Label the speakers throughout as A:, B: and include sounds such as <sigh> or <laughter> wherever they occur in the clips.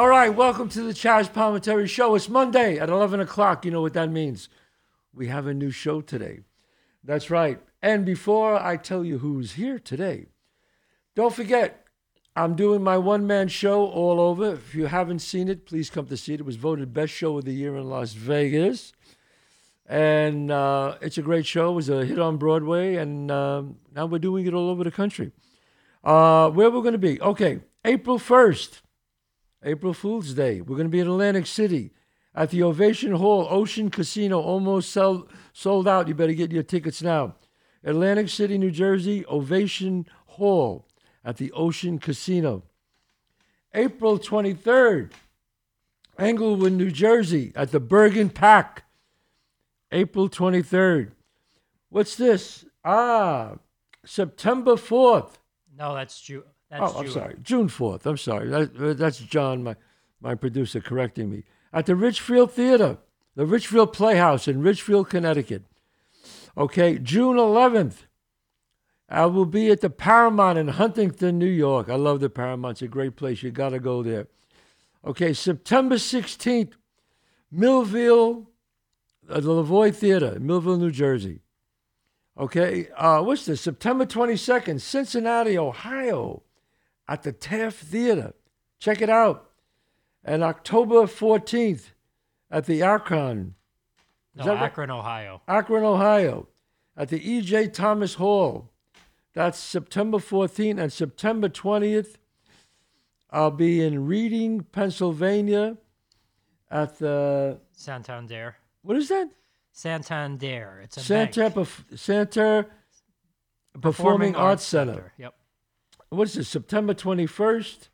A: All right, welcome to the Chazz Palminteri Show. It's Monday at 11 o'clock. You know what that means. We have a new show today. That's right. And before I tell you who's here today, don't forget, I'm doing my one man show all over. If you haven't seen it, please come to see it. It was voted best show of the year in Las Vegas. And uh, it's a great show. It was a hit on Broadway, and um, now we're doing it all over the country. Uh, where we're going to be? Okay, April 1st, April Fool's Day. We're going to be in Atlantic City at the Ovation Hall, Ocean Casino, almost sell, sold out. You better get your tickets now. Atlantic City, New Jersey, Ovation Hall at the Ocean Casino. April 23rd, Englewood, New Jersey, at the Bergen PAC. April 23rd. What's this? Ah, September 4th.
B: No, that's June. That's
A: Oh, I'm
B: June.
A: sorry. June 4th. I'm sorry. That, that's John, my, my producer, correcting me. At the Ridgefield Theater, the Ridgefield Playhouse in Ridgefield, Connecticut. Okay, June 11th. I will be at the Paramount in Huntington, New York. I love the Paramount. It's a great place. You got to go there. Okay, September 16th, Millville, uh, the Levoy Theater, Millville, New Jersey. Okay, uh, what's this? September 22nd, Cincinnati, Ohio, at the Taft Theater. Check it out. And October 14th, at the Akron,
B: No,
A: that right?
B: Akron, Ohio.
A: Akron, Ohio, at the E.J. Thomas Hall. That's September 14th and September 20th. I'll be in Reading, Pennsylvania, at the
B: Santander.
A: what is that?
B: Santander. It's a
A: Santa. Perf- Santa Performing, Arts Center.
B: Yep.
A: What's this? September 21st.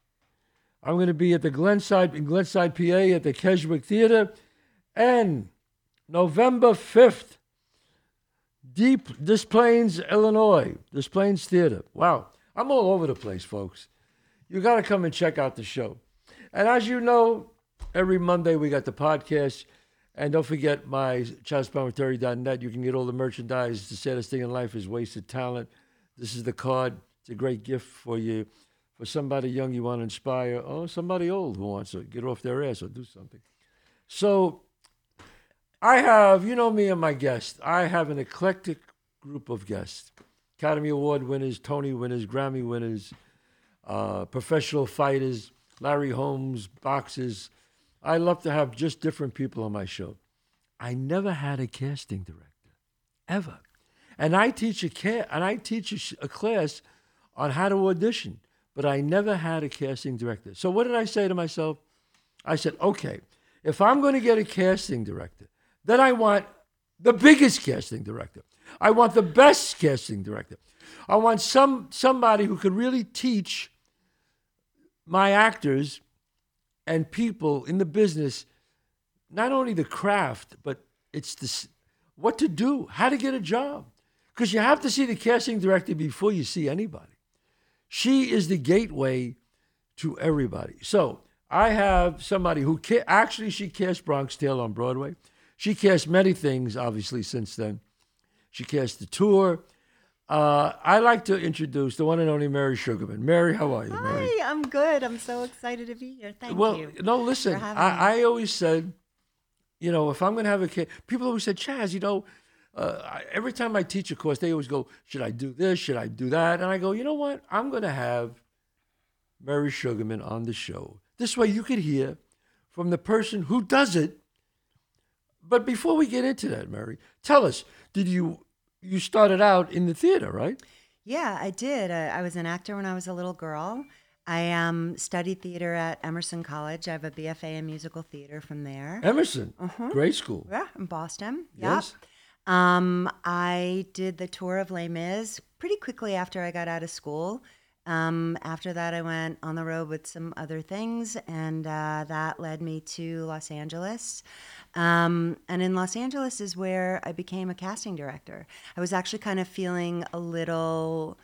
A: I'm going to be at the Glenside in Glenside, PA, at the Keswick Theater, and November 5th, Deep Des Plaines, Illinois, Des Plaines Theater. Wow, I'm all over the place, folks. You got to come and check out the show. And as you know, every Monday we got the podcast. And don't forget my ChazzPalminteri.net. You can get all the merchandise. The saddest thing in life is wasted talent. This is the card. It's a great gift for you, for somebody young you want to inspire, or somebody old who wants to get off their ass or do something. So I have, you know me and my guests, I have an eclectic group of guests Academy Award winners, Tony winners, Grammy winners, uh, professional fighters, Larry Holmes, boxers. I love to have just different people on my show. I never had a casting director, ever. And I teach a ca- and I teach a, sh- a class on how to audition, but I never had a casting director. So what did I say to myself? I said, okay, if I'm going to get a casting director, then I want the biggest casting director. I want the best casting director. I want some somebody who could really teach my actors and people in the business not only the craft, but it's what to do, how to get a job, because you have to see the casting director before you see anybody. She is the gateway to everybody. So I have somebody who ca- actually she cast Bronx Tale on Broadway. She cast many things, obviously, since then. She cast the tour. Uh, I like to introduce the one and only Merri Sugarman. Merri, how are you, Merri?
C: Hi, I'm good. I'm so excited to be here. Thank
A: well,
C: you.
A: Well, no, listen.
C: for having me.
A: I, I always said, you know, if I'm going to have a kid, people always said, Chazz, you know, uh, every time I teach a course, they always go, should I do this? Should I do that? And I go, you know what? I'm going to have Merri Sugarman on the show. This way you could hear from the person who does it. But before we get into that, Merri, tell us, did you, you started out in the theater, right?
C: Yeah, I did. I, I was an actor when I was a little girl. I um, studied theater at Emerson College. I have a BFA in musical theater from there.
A: Emerson, great school.
C: Yeah, in Boston.
A: Yes.
C: Yep. Um, I did the tour of Les Mis pretty quickly after I got out of school. Um, after that, I went on the road with some other things, and uh, that led me to Los Angeles. Um, and in Los Angeles is where I became a casting director. I was actually kind of feeling a little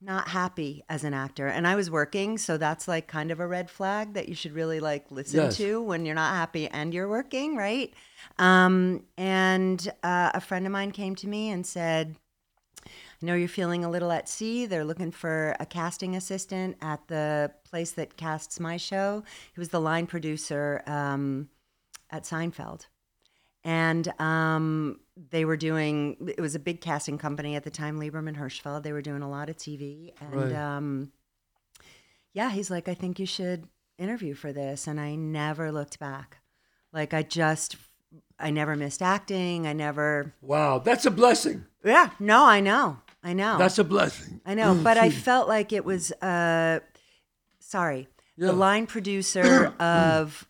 C: not happy as an actor and i was working so that's like kind of a red flag that you should really like listen
A: Yes.
C: to when you're not happy and you're working right um, and uh, a friend of mine came to me and said i know you're feeling a little at sea. They're looking for a casting assistant at the place that casts my show. He was the line producer um, at Seinfeld. And um, they were doing, it was a big casting company at the time, Liberman Hirschfeld. They were doing a lot of TV. And
A: Right.
C: um, yeah, he's like, I think you should interview for this. And I never looked back. Like, I just, I never missed acting. I never,
A: Wow, that's a blessing.
C: yeah, no, I know. I know.
A: That's a blessing.
C: I know, but I felt like it was uh sorry.
A: Yeah.
C: The line producer <clears throat> of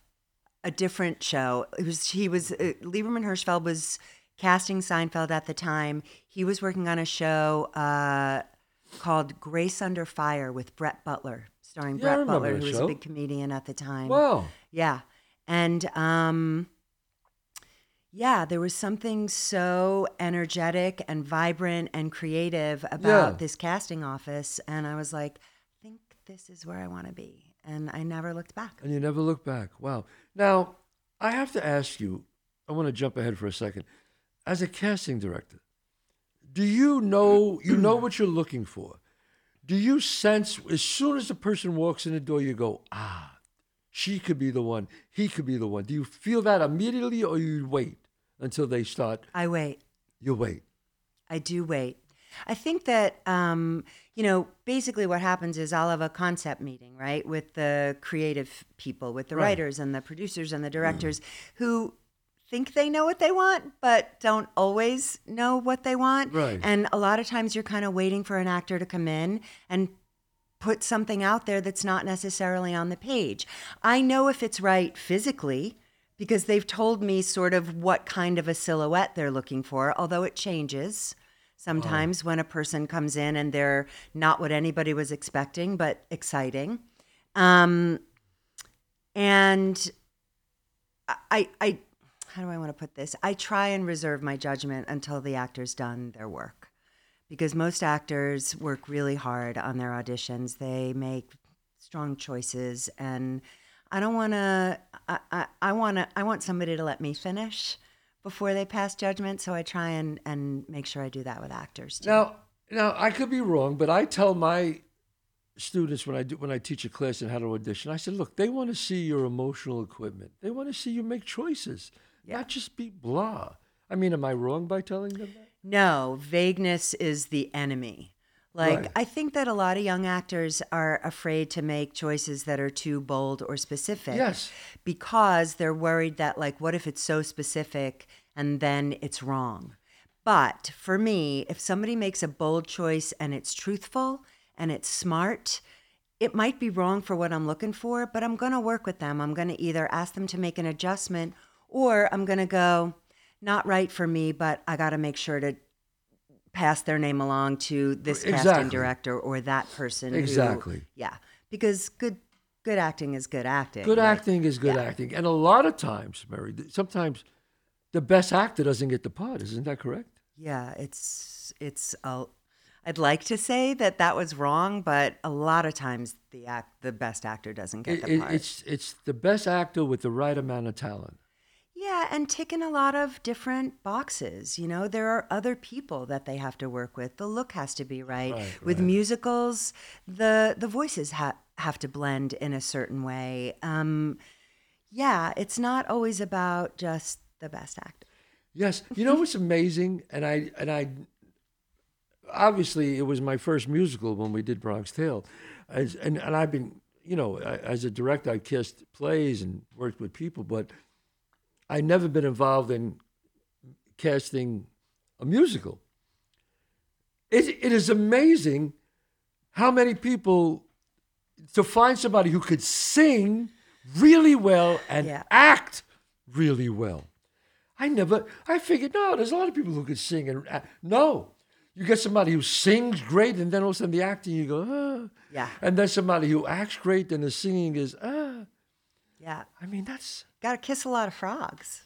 C: a different show. It was he was uh, Liberman Hirschfeld was casting Seinfeld at the time. He was working on a show uh called Grace Under Fire with Brett Butler, starring
A: Yeah,
C: Brett Butler, who was
A: show.
C: a big comedian at the time.
A: Wow.
C: Yeah. And um yeah, there was something so energetic and vibrant and creative about
A: Yeah.
C: this casting office and I was like, I think this is where I want to be. And I never looked back.
A: And you never look back. Wow. Now, I have to ask you, I want to jump ahead for a second. As a casting director, do you know you know what you're looking for? Do you sense as soon as the person walks in the door, you go, ah, she could be the one, he could be the one. Do you feel that immediately or you wait until they start?
C: I wait.
A: You wait.
C: I do wait. I think that um, you know, basically what happens is I'll have a concept meeting, right, with the creative people, with the
A: Right.
C: writers and the producers and the directors who think they know what they want, but don't always know what they want.
A: Right.
C: And a lot of times you're kind of waiting for an actor to come in and put something out there that's not necessarily on the page. I know if it's right physically because they've told me sort of what kind of a silhouette they're looking for, although it changes sometimes when a person comes in and they're not what anybody was expecting, but exciting. Um, and I, I, how do I want to put this? I try and reserve my judgment until the actor's done their work because most actors work really hard on their auditions. They make strong choices, and I don't want to. I, I, I want to. I want somebody to let me finish before they pass judgment. So I try and and make sure I do that with actors too.
A: Now, now I could be wrong, but I tell my students when I do when I teach a class on how to audition, I said, look, they want to see your emotional equipment. They want to see you make choices, not just be blah. I mean, am I wrong by telling them that?
C: No, vagueness is the enemy. Like,
A: Right.
C: I think that a lot of young actors are afraid to make choices that are too bold or specific.
A: Yes.
C: Because they're worried that, like, what if it's so specific and then it's wrong? But for me, if somebody makes a bold choice and it's truthful and it's smart, it might be wrong for what I'm looking for, but I'm going to work with them. I'm going to either ask them to make an adjustment or I'm going to go, not right for me, but I got to make sure to pass their name along to this casting director or that person. who-
A: Exactly.
C: yeah. Because good good acting is good acting.
A: Good
C: Like,
A: acting is good acting, and a lot of times, Merri, sometimes the best actor doesn't get the part. Isn't that correct?
C: Yeah, it's it's a I'd like to say that that was wrong, but a lot of times the act the best actor doesn't get the
A: it-
C: part.
A: it's it's the best actor with the right amount of talent.
C: Yeah, and ticking a lot of different boxes. You know, there are other people that they have to work with. The look has to be right.
A: Right,
C: with
A: right.
C: musicals, the the voices ha- have to blend in a certain way. Um, yeah, it's not always about just the best actor.
A: Yes, you know what's amazing, and I and I obviously it was my first musical when we did Bronx Tale, as, and and I've been you know I- as a director I kissed plays and worked with people, but I never been involved in casting a musical. It it is amazing how many people to find somebody who could sing really well and
C: Yeah.
A: act really well. I never, I figured, no, there's a lot of people who could sing and act. No, you get somebody who sings great and then all of a sudden the acting, you go, ah.
C: Yeah.
A: And then somebody who acts great and the singing is, ah.
C: Yeah.
A: I mean, that's
C: Got to kiss a lot of frogs.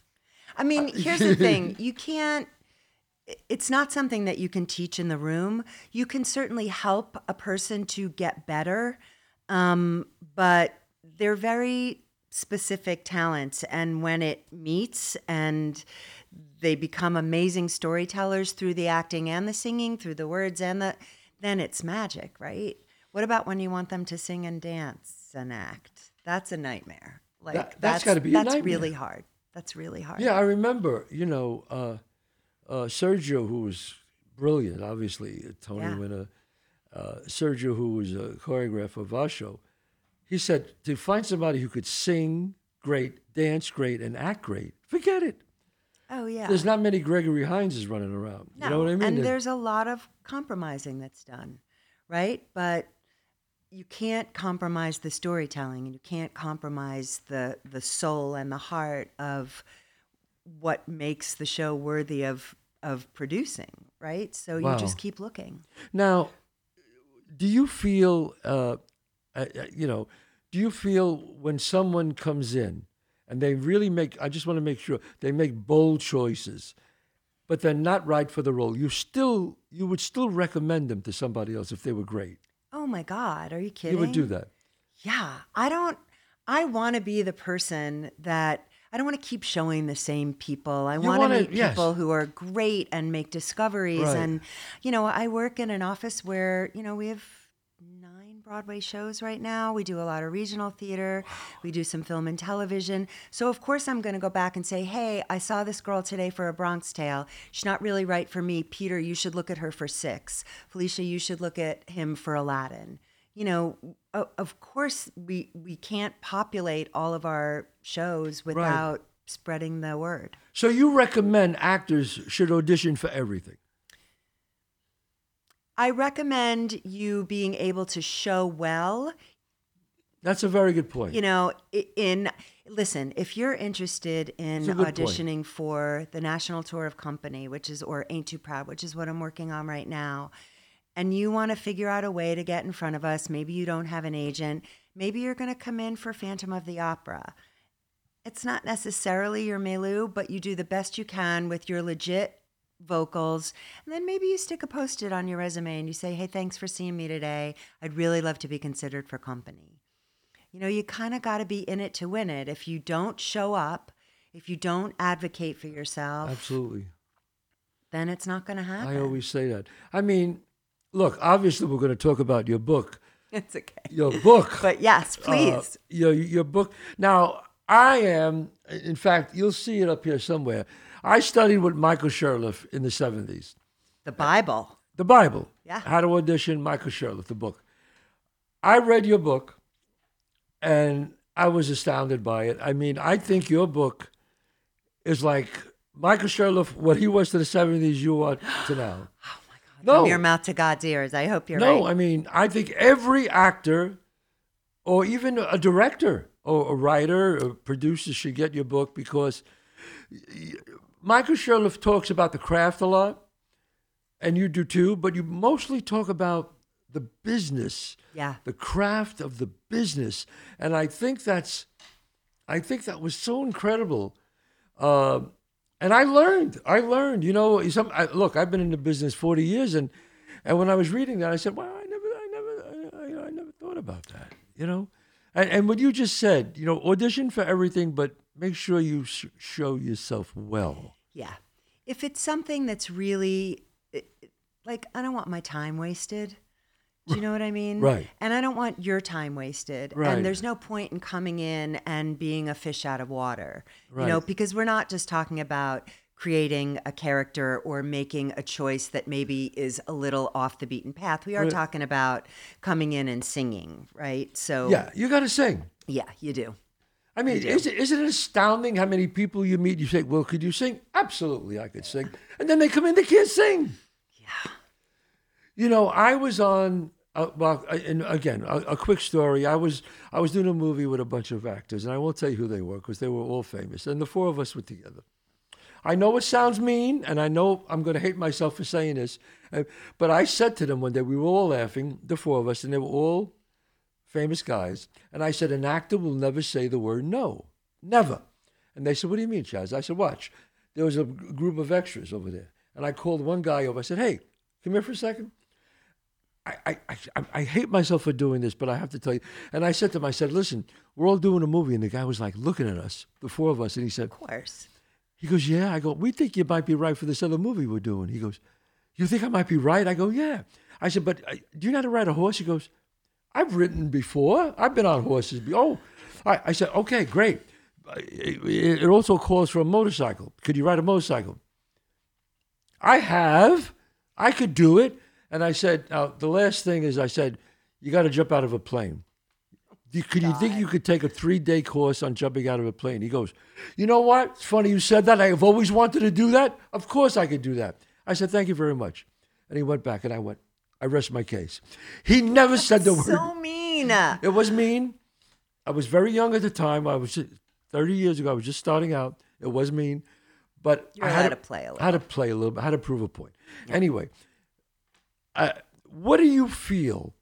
C: I mean, <laughs> here's the thing you can't, it's not something that you can teach in the room. You can certainly help a person to get better, um, but they're very specific talents. And when it meets and they become amazing storytellers through the acting and the singing, through the words and the then it's magic, right? What about when you want them to sing and dance and act? That's a nightmare. Like
A: That- that's gotta be a
C: that's
A: nightmare.
C: really hard. That's really hard.
A: Yeah, I remember, you know, uh, uh, Sergio, who was brilliant, obviously, a Tony
C: Yeah.
A: winner. Uh, Sergio, who was a choreographer of our show, he said to find somebody who could sing great, dance great, and act great, forget it.
C: Oh yeah.
A: There's not many Gregory Hineses running around.
C: No,
A: You know what I mean?
C: And- there's a lot of compromising that's done, right? But you can't compromise the storytelling, and you can't compromise the the soul and the heart of what makes the show worthy of of producing, right? So you just keep looking.
A: Now, do you feel, uh, uh, uh, you know, do you feel when someone comes in and they really make, I just want to make sure they make bold choices, but they're not right for the role, you still, you would still recommend them to somebody else if they were great.
C: Oh my God, are you kidding?
A: You would do that.
C: Yeah, I don't. I want to be the person that I don't want to keep showing the same people. I want to meet
A: yes.
C: people who are great and make discoveries.
A: Right.
C: And you know, I work in an office where you know we have Broadway shows right now. We do a lot of regional theater. We do some film and television. So of course I'm going to go back and say, "Hey, I saw this girl today for a Bronx Tale. She's not really right for me. Peter, you should look at her for Six. Felicia, you should look at him for Aladdin." You know, of course we we can't populate all of our shows without spreading the word.
A: So you recommend actors should audition for everything.
C: I recommend you being able to show well
A: That's a very good point.
C: you know in listen if you're interested in
A: It's a good point.
C: auditioning for the national tour of company which is or ain't too proud which is what i'm working on right now and you want to figure out a way to get in front of us maybe you don't have an agent maybe you're going to come in for phantom of the opera it's not necessarily your melu but you do the best you can with your legit vocals and then maybe you stick a post-it on your resume and you say hey thanks for seeing me today i'd really love to be considered for company you know, you kind of got to be in it to win it. If you don't show up, if you don't advocate for yourself,
A: Absolutely.
C: then it's not going to happen.
A: I always say that. I mean, look, obviously we're going to talk about your book. <laughs>
C: it's okay.
A: Your book.
C: But yes,
A: uh,
C: please.
A: your your book. Now, I am. In fact, you'll see it up here somewhere. I studied with Michael Shurtleff in the seventies.
C: the Bible.
A: The Bible.
C: Yeah.
A: How to audition Michael Shurtleff, the book. I read your book, and I was astounded by it. I mean, I think your book is like Michael Shurtleff, what he was to the seventies, you are to <gasps> now. Oh my God. No,
C: From your mouth to God's ears. I hope you're
A: no,
C: right.
A: I mean, I think every actor or even a director or a writer or producer should get your book because Michael Shurtleff talks about the craft a lot, and you do too, but you mostly talk about the business,
C: Yeah.
A: the craft of the business. And I think that's, I think that was so incredible. Uh, and I learned, I learned, you know, some, I, look, I've been in the business 40 years and, and when I was reading that, I said, well, I never, I never, I, I, I never thought about that, you know? And, and what you just said, you know, audition for everything, but make sure you sh- show yourself well.
C: Yeah. If it's something that's really like, I don't want my time wasted. Do you know what I mean? <laughs>
A: Right.
C: And I don't want your time wasted.
A: Right.
C: And there's no point in coming in and being a fish out of water. Right. You know, because we're not just talking about creating a character or making a choice that maybe is a little off the beaten path. We are
A: Right.
C: talking about coming in and singing, right? So
A: Yeah, you got to sing.
C: yeah, you do.
A: I mean, is it, is it astounding how many people you meet? You say, "Well, could you sing?" Absolutely, I could sing. And then they come in, they can't sing.
C: Yeah.
A: You know, I was on. Uh, well, and again, a, a quick story. I was I was doing a movie with a bunch of actors, and I won't tell you who they were because they were all famous, and the four of us were together. I know it sounds mean, and I know I'm going to hate myself for saying this, uh, but I said to them one day, we were all laughing, the four of us, and they were all famous guys. And I said, an actor will never say the word no. Never. And they said, what do you mean, Chazz? I said, watch. There was a group of extras over there. And I called one guy over. I said, hey, come here for a second. I, I, I, I hate myself for doing this, but I have to tell you. And I said to him, I said, listen, we're all doing a movie. And the guy was like looking at us, the four of us. And he said,
C: Of course.
A: He goes, yeah. I go, we think you might be right for this other movie we're doing. He goes, you think I might be right? I go, yeah. I said, but uh, do you know how to ride a horse? He goes, I've ridden before. I've been on horses. Oh, I, I said, okay, great. It, it also calls for a motorcycle. Could you ride a motorcycle? I have. I could do it. And I said, now the last thing is, I said, you got to jump out of a plane. Do- Could you think you could take a three day course on jumping out of a plane? He goes, You know what? It's funny you said that. I've always wanted to do that. Of course I could do that. I said, Thank you very much. And he went back and I went, I rest my case. He never said the word.
C: So mean.
A: It was mean. I was very young at the time. I was 30 years ago. I was just starting out. It was mean. But
C: You're
A: I had
C: to play a
A: I had to play a little bit. I had to prove a point. Anyway, uh, what do you feel?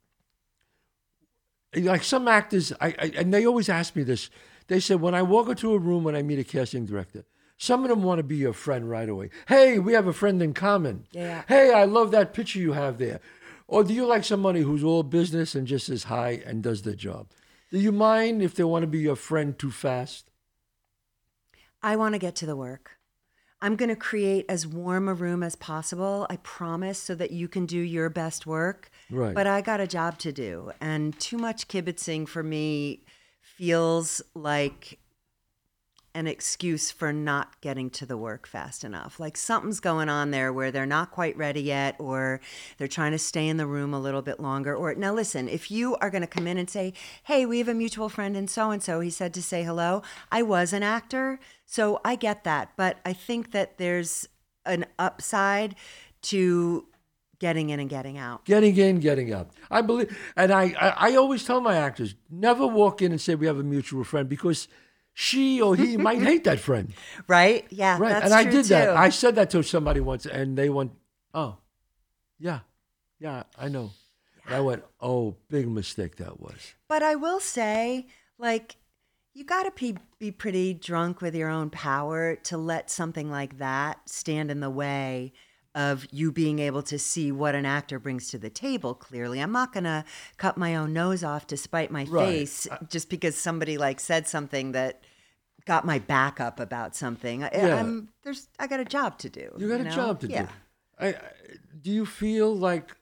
A: Like some actors, I, I and they always ask me this. They said when I walk into a room when I meet a casting director, some of them want to be your friend right away. Hey, we have a friend in common.
C: Yeah.
A: Hey, I love that picture you have there. Or do you like somebody who's all business and just is high and does their job? Do you mind if they want to be your friend too fast?
C: I want to get to the work. I'm going to create as warm a room as possible, I promise, so that you can do your best work.
A: Right.
C: But I got a job to do. And too much kibitzing for me feels like an excuse for not getting to the work fast enough. Like something's going on there where they're not quite ready yet, or they're trying to stay in the room a little bit longer. Or now, listen, if you are going to come in and say, Hey, we have a mutual friend and so and so, he said to say hello. I was an actor, so I get that. But I think that there's an upside to getting in and getting out.
A: Getting in, getting out. I believe, and I, I, I always tell my actors never walk in and say we have a mutual friend because she or he <laughs> might hate that friend.
C: Right? Yeah.
A: Right. And I did that. I said that to somebody once, and they went, "Oh, yeah, yeah, I know." And I went, "Oh, big mistake that was."
C: But I will say, like, you got to be, be pretty drunk with your own power to let something like that stand in the way of you being able to see what an actor brings to the table clearly. I'm not going to cut my own nose off to spite my
A: Right.
C: face just because somebody like said something that got my back up about something. I,
A: Yeah.
C: I'm there's I got a job to do.
A: You got a
C: know?
A: job to
C: yeah.
A: do. I, I, do you feel like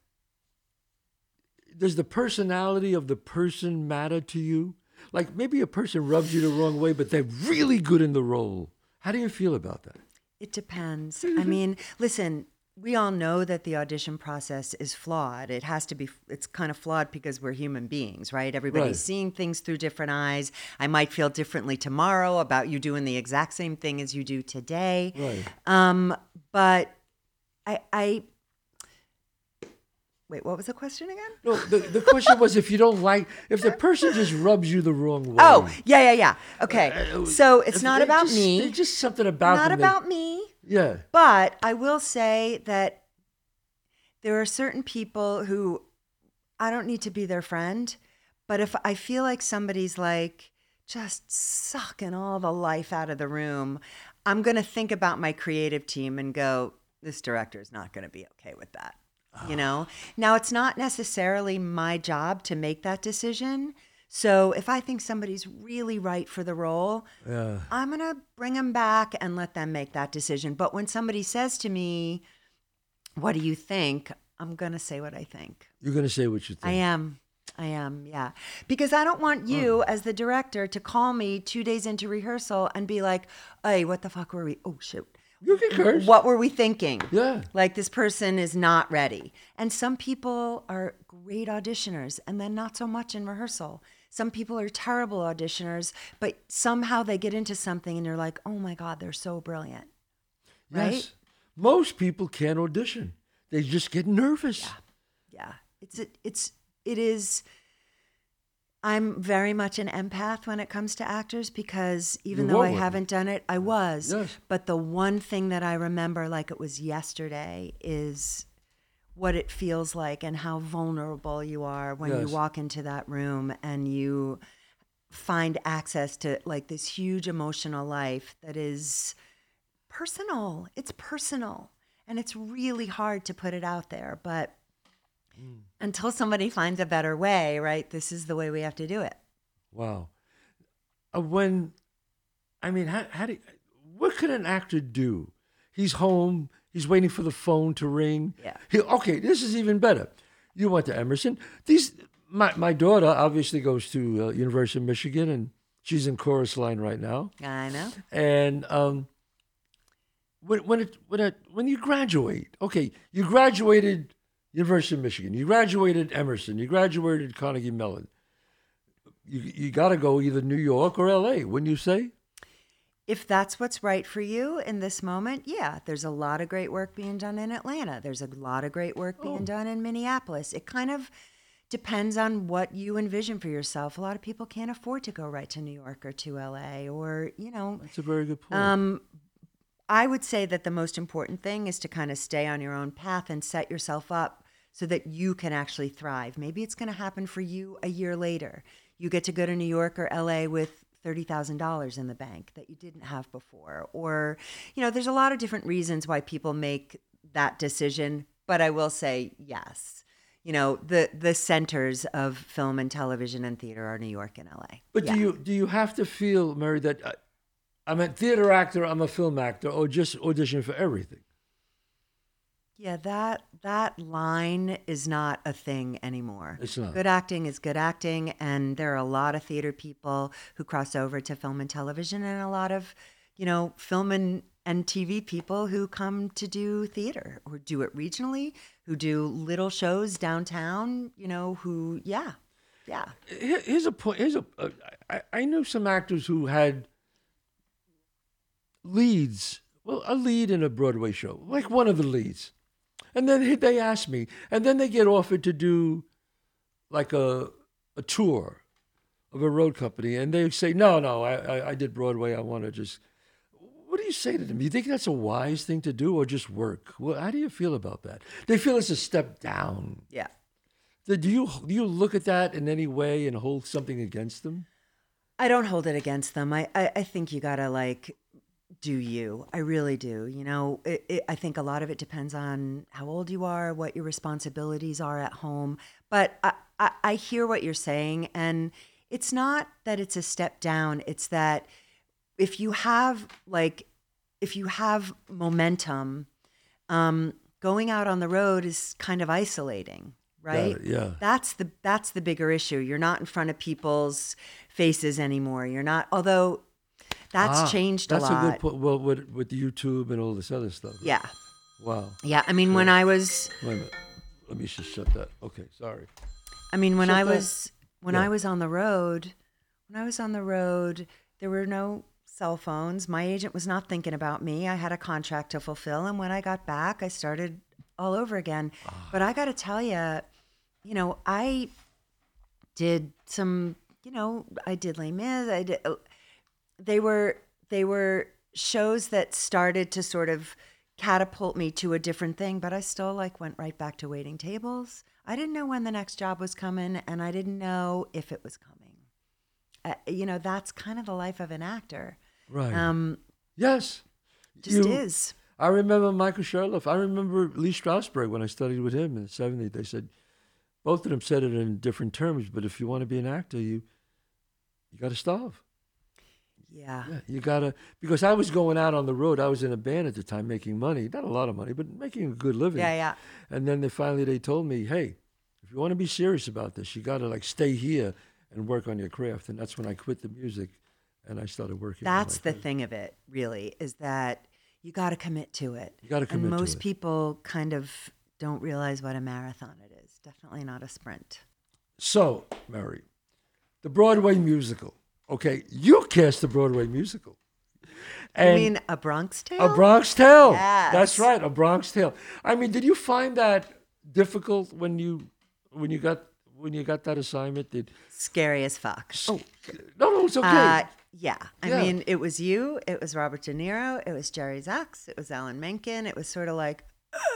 A: does the personality of the person matter to you? Like maybe a person rubs you the wrong way, but they're really good in the role. How do you feel about that?
C: It depends. I mean, listen, we all know that the audition process is flawed. It has to be, it's kind of flawed because we're human beings, right? Everybody's
A: Right.
C: seeing things through different eyes. I might feel differently tomorrow about you doing the exact same thing as you do today.
A: Right.
C: Um, but I, I, wait, what was the question again?
A: No, the, the question was if you don't like, if the person just rubs you the wrong way.
C: Oh, yeah, yeah, yeah. Okay.
A: Uh,
C: So it's
A: if
C: not about
A: just-
C: me.
A: There's just something about
C: not
A: them that-
C: about me.
A: Yeah.
C: But I will say that there are certain people who I don't need to be their friend, but if I feel like somebody's like just sucking all the life out of the room, I'm going to think about my creative team and go, this director is not going to be okay with that. You ah. know? Now, it's not necessarily my job to make that decision. So if I think somebody's really right for the role,
A: Yeah.
C: I'm going to bring them back and let them make that decision. But when somebody says to me, What do you think? I'm going to say what I think.
A: You're gonna say what you think.
C: I am. I am, yeah. Because I don't want you, oh. as the director, to call me two days into rehearsal and be like, Hey, what the fuck were we? Oh, shoot.
A: You can curse.
C: What were we thinking?
A: Yeah.
C: Like this person is not ready. And some people are great auditioners and then not so much in rehearsal. Some people are terrible auditioners, but somehow they get into something and you're like, oh my God, they're so brilliant. right?
A: Yes. Most people can't audition. They just get nervous.
C: Yeah. Yeah. It's, it's, it is. I'm very much an empath when it comes to actors because even
A: You
C: though I
A: one.
C: haven't done it, I was.
A: Yes.
C: But the one thing that I remember like it was yesterday is what it feels like and how vulnerable you are when
A: Yes.
C: you walk into that room and you find access to like this huge emotional life that is personal. It's personal and it's really hard to put it out there, but until somebody finds a better way, right? This is the way we have to do it.
A: Wow. Uh, when, I mean, how, how do you, what could an actor do? He's home. He's waiting for the phone to ring.
C: Yeah.
A: He, okay, this is even better. You went to Emerson. These my my daughter obviously goes to uh, University of Michigan, and she's in chorus line right now.
C: I know.
A: And um, when when it when it when you graduate, okay, you graduated University of Michigan, you graduated Emerson, you graduated Carnegie Mellon. You you got to go either New York or L.A. Wouldn't you say?
C: If that's what's right for you in this moment, yeah, there's a lot of great work being done in Atlanta. There's a lot of great work being
A: Oh.
C: done in Minneapolis. It kind of depends on what you envision for yourself. A lot of people can't afford to go right to New York or to LA or, you know,
A: That's a very good point.
C: um, I would say that the most important thing is to kind of stay on your own path and set yourself up so that you can actually thrive. Maybe it's going to happen for you a year later. You get to go to New York or LA with $30,000 in the bank that you didn't have before. Or, you know, there's a lot of different reasons why people make that decision. But I will say, yes. You know, the, the centers of film and television and theater are New York and LA.
A: but
C: Yeah.
A: do you do you have to feel, Merri, that uh, I'm a theater actor, I'm a film actor, or just audition for everything?
C: Yeah, that that line is not a thing anymore.
A: It's not.
C: Good acting is good acting, and there are a lot of theater people who cross over to film and television, and a lot of, you know, film and and TV people who come to do theater or do it regionally, who do little shows downtown. You know, who yeah, yeah.
A: Here's a point. Here's a. Uh, I, I knew some actors who had leads. Well, a lead in a Broadway show, like one of the leads, and then they ask me, and then they get offered to do, like a a tour, of a road company, and they say, no, no, I I, I did Broadway. I want to just. What do you say to them? You think that's a wise thing to do, or just work? Well, how do you feel about that? They feel it's a step down.
C: Yeah.
A: Do you do you look at that in any way and hold something against them?
C: I don't hold it against them. I, I, I think you gotta like do you. I really do. You know, it, it, I think a lot of it depends on how old you are, what your responsibilities are at home. But I, I, I hear what you're saying, and it's not that it's a step down. It's that if you have like if you have momentum, um, going out on the road is kind of isolating, right?
A: yeah.
C: That's the that's the bigger issue. You're not in front of people's faces anymore. You're not. Although that's
A: Ah,
C: changed
A: That's
C: a lot.
A: That's a good point. Well, with with YouTube and all this other stuff.
C: Yeah,
A: Wow.
C: yeah. I mean, when I was,
A: Wait a minute. Let me just shut that. Okay. Sorry.
C: I mean, when
A: Shut
C: I
A: that-
C: was when
A: yeah.
C: I was on the road, when I was on the road, there were no cell phones. My agent was not thinking about me. I had a contract to fulfill, and when I got back, I started all over again.
A: Ah.
C: But I got to tell you, you know, I did some, you know, I did Les Mis. I did. They were they were shows that started to sort of catapult me to a different thing, but I still like went right back to waiting tables. I didn't know when the next job was coming, and I didn't know if it was coming. Uh, you know, that's kind of the life of an actor.
A: Right.
C: Um,
A: yes.
C: just
A: You-
C: is.
A: I remember Michael Sherlock. I remember Lee Strasberg when I studied with him in the 70s. They said, both of them said it in different terms, but if you want to be an actor, you you got to starve.
C: Yeah.
A: Yeah, you gotta because I was going out on the road. I was in a band at the time, making money, not a lot of money, but making a good living.
C: Yeah, yeah.
A: And then they finally they told me, hey, if you want to be serious about this, you gotta like stay here and work on your craft. And that's when I quit the music, and I started working. on
C: That's the
A: thing.
C: thing of it, really, is that you got to commit to it.
A: You gotta commit
C: And most people kind of don't realize what a marathon it is. Definitely not a sprint.
A: So, Merri, the Broadway musical. Okay, you cast the Broadway musical.
C: I mean, a Bronx Tale.
A: A Bronx Tale.
C: Yes.
A: That's right, a Bronx Tale. I mean, did you find that difficult when you when you got when you got that assignment? Did
C: Scary as fuck.
A: oh no no it's okay.
C: Uh, yeah. I
A: Yeah.
C: mean, it was you, it was Robert De Niro, it was Jerry Zaks, it was Alan Menken. It was sort of like,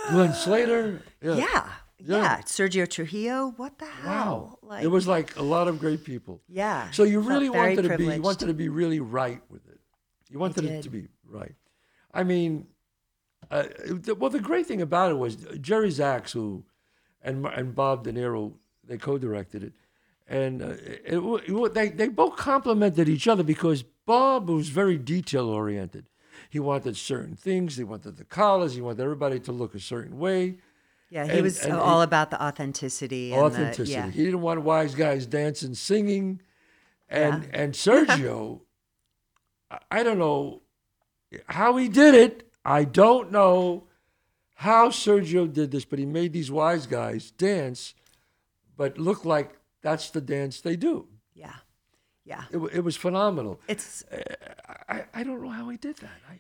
A: Glenn Slater. Yeah.
C: yeah, yeah.
A: Yeah.
C: Sergio Trujillo. What the
A: Wow.
C: hell? Like,
A: it was like a lot of great people.
C: yeah.
A: So you really wanted to be you wanted to be really right with it. You wanted it to be right. I mean, uh, well, the great thing about it was Jerry Zaks, who and and Bob De Niro, they co-directed it, and uh, it, it, they they both complimented each other because Bob was very detail oriented. He wanted certain things. He wanted the collars. He wanted everybody to look a certain way.
C: Yeah, he
A: And-
C: was
A: and
C: all
A: he-
C: about the authenticity. And
A: Authenticity.
C: The, yeah.
A: He didn't want wise guys dancing, singing, and and Sergio, <laughs> I- don't know how he did it. I don't know how Sergio did this, but he made these wise guys dance, but look like that's the dance they do.
C: yeah, yeah.
A: It, it was phenomenal.
C: It's uh,
A: I, I don't know how he did that. I,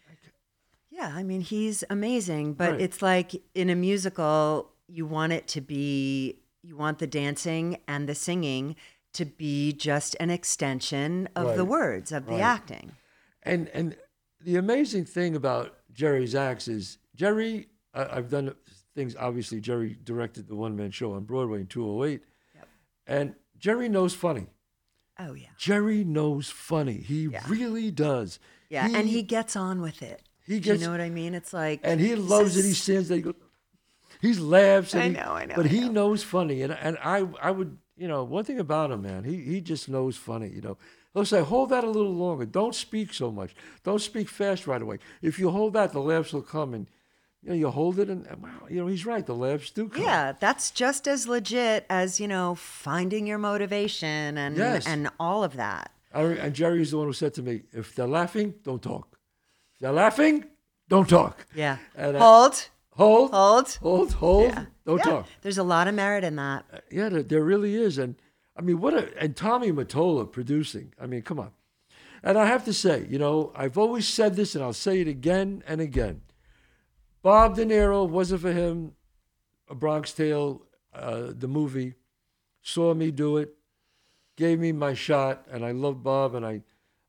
C: yeah. I mean, he's amazing, but
A: Right.
C: it's like in a musical, you want it to be, you want the dancing and the singing to be just an extension of the words of the acting.
A: And and the amazing thing about Jerry Zaks is Jerry. I, I've done things. Obviously, Jerry directed the one man show on Broadway in 208, and Jerry knows funny.
C: Oh yeah,
A: Jerry knows funny. He
C: Yeah.
A: really does.
C: yeah, and he gets on with it.
A: He
C: Do you know what I mean? It's like
A: and he loves it. He stands there. He goes, he laughs. And
C: I
A: he-
C: know, I know,
A: But
C: I
A: he
C: know.
A: knows funny, and and I I would you know one thing about him, man. He he just knows funny. You know, he'll say, hold that a little longer. Don't speak so much. Don't speak fast right away. If you hold that, the laughs will come, and you know you hold it, and wow, you know he's right. The laughs do come.
C: Yeah, that's just as legit as you know finding your motivation and
A: Yes.
C: and all of that.
A: I, and Jerry's the one who said to me, if they're laughing, don't talk. They're laughing, don't talk.
C: Yeah.
A: And I-
C: hold,
A: Hold,
C: hold.
A: hold, hold. Don't
C: Yeah,
A: talk.
C: There's a lot of merit in that.
A: Yeah, there, there really is. And I mean, what a, and Tommy Mottola producing. I mean, come on. And I have to say, you know, I've always said this and I'll say it again and again. Bob De Niro wasn't for him, A Bronx Tale, uh, the movie, saw me do it, gave me my shot, and I love Bob and I,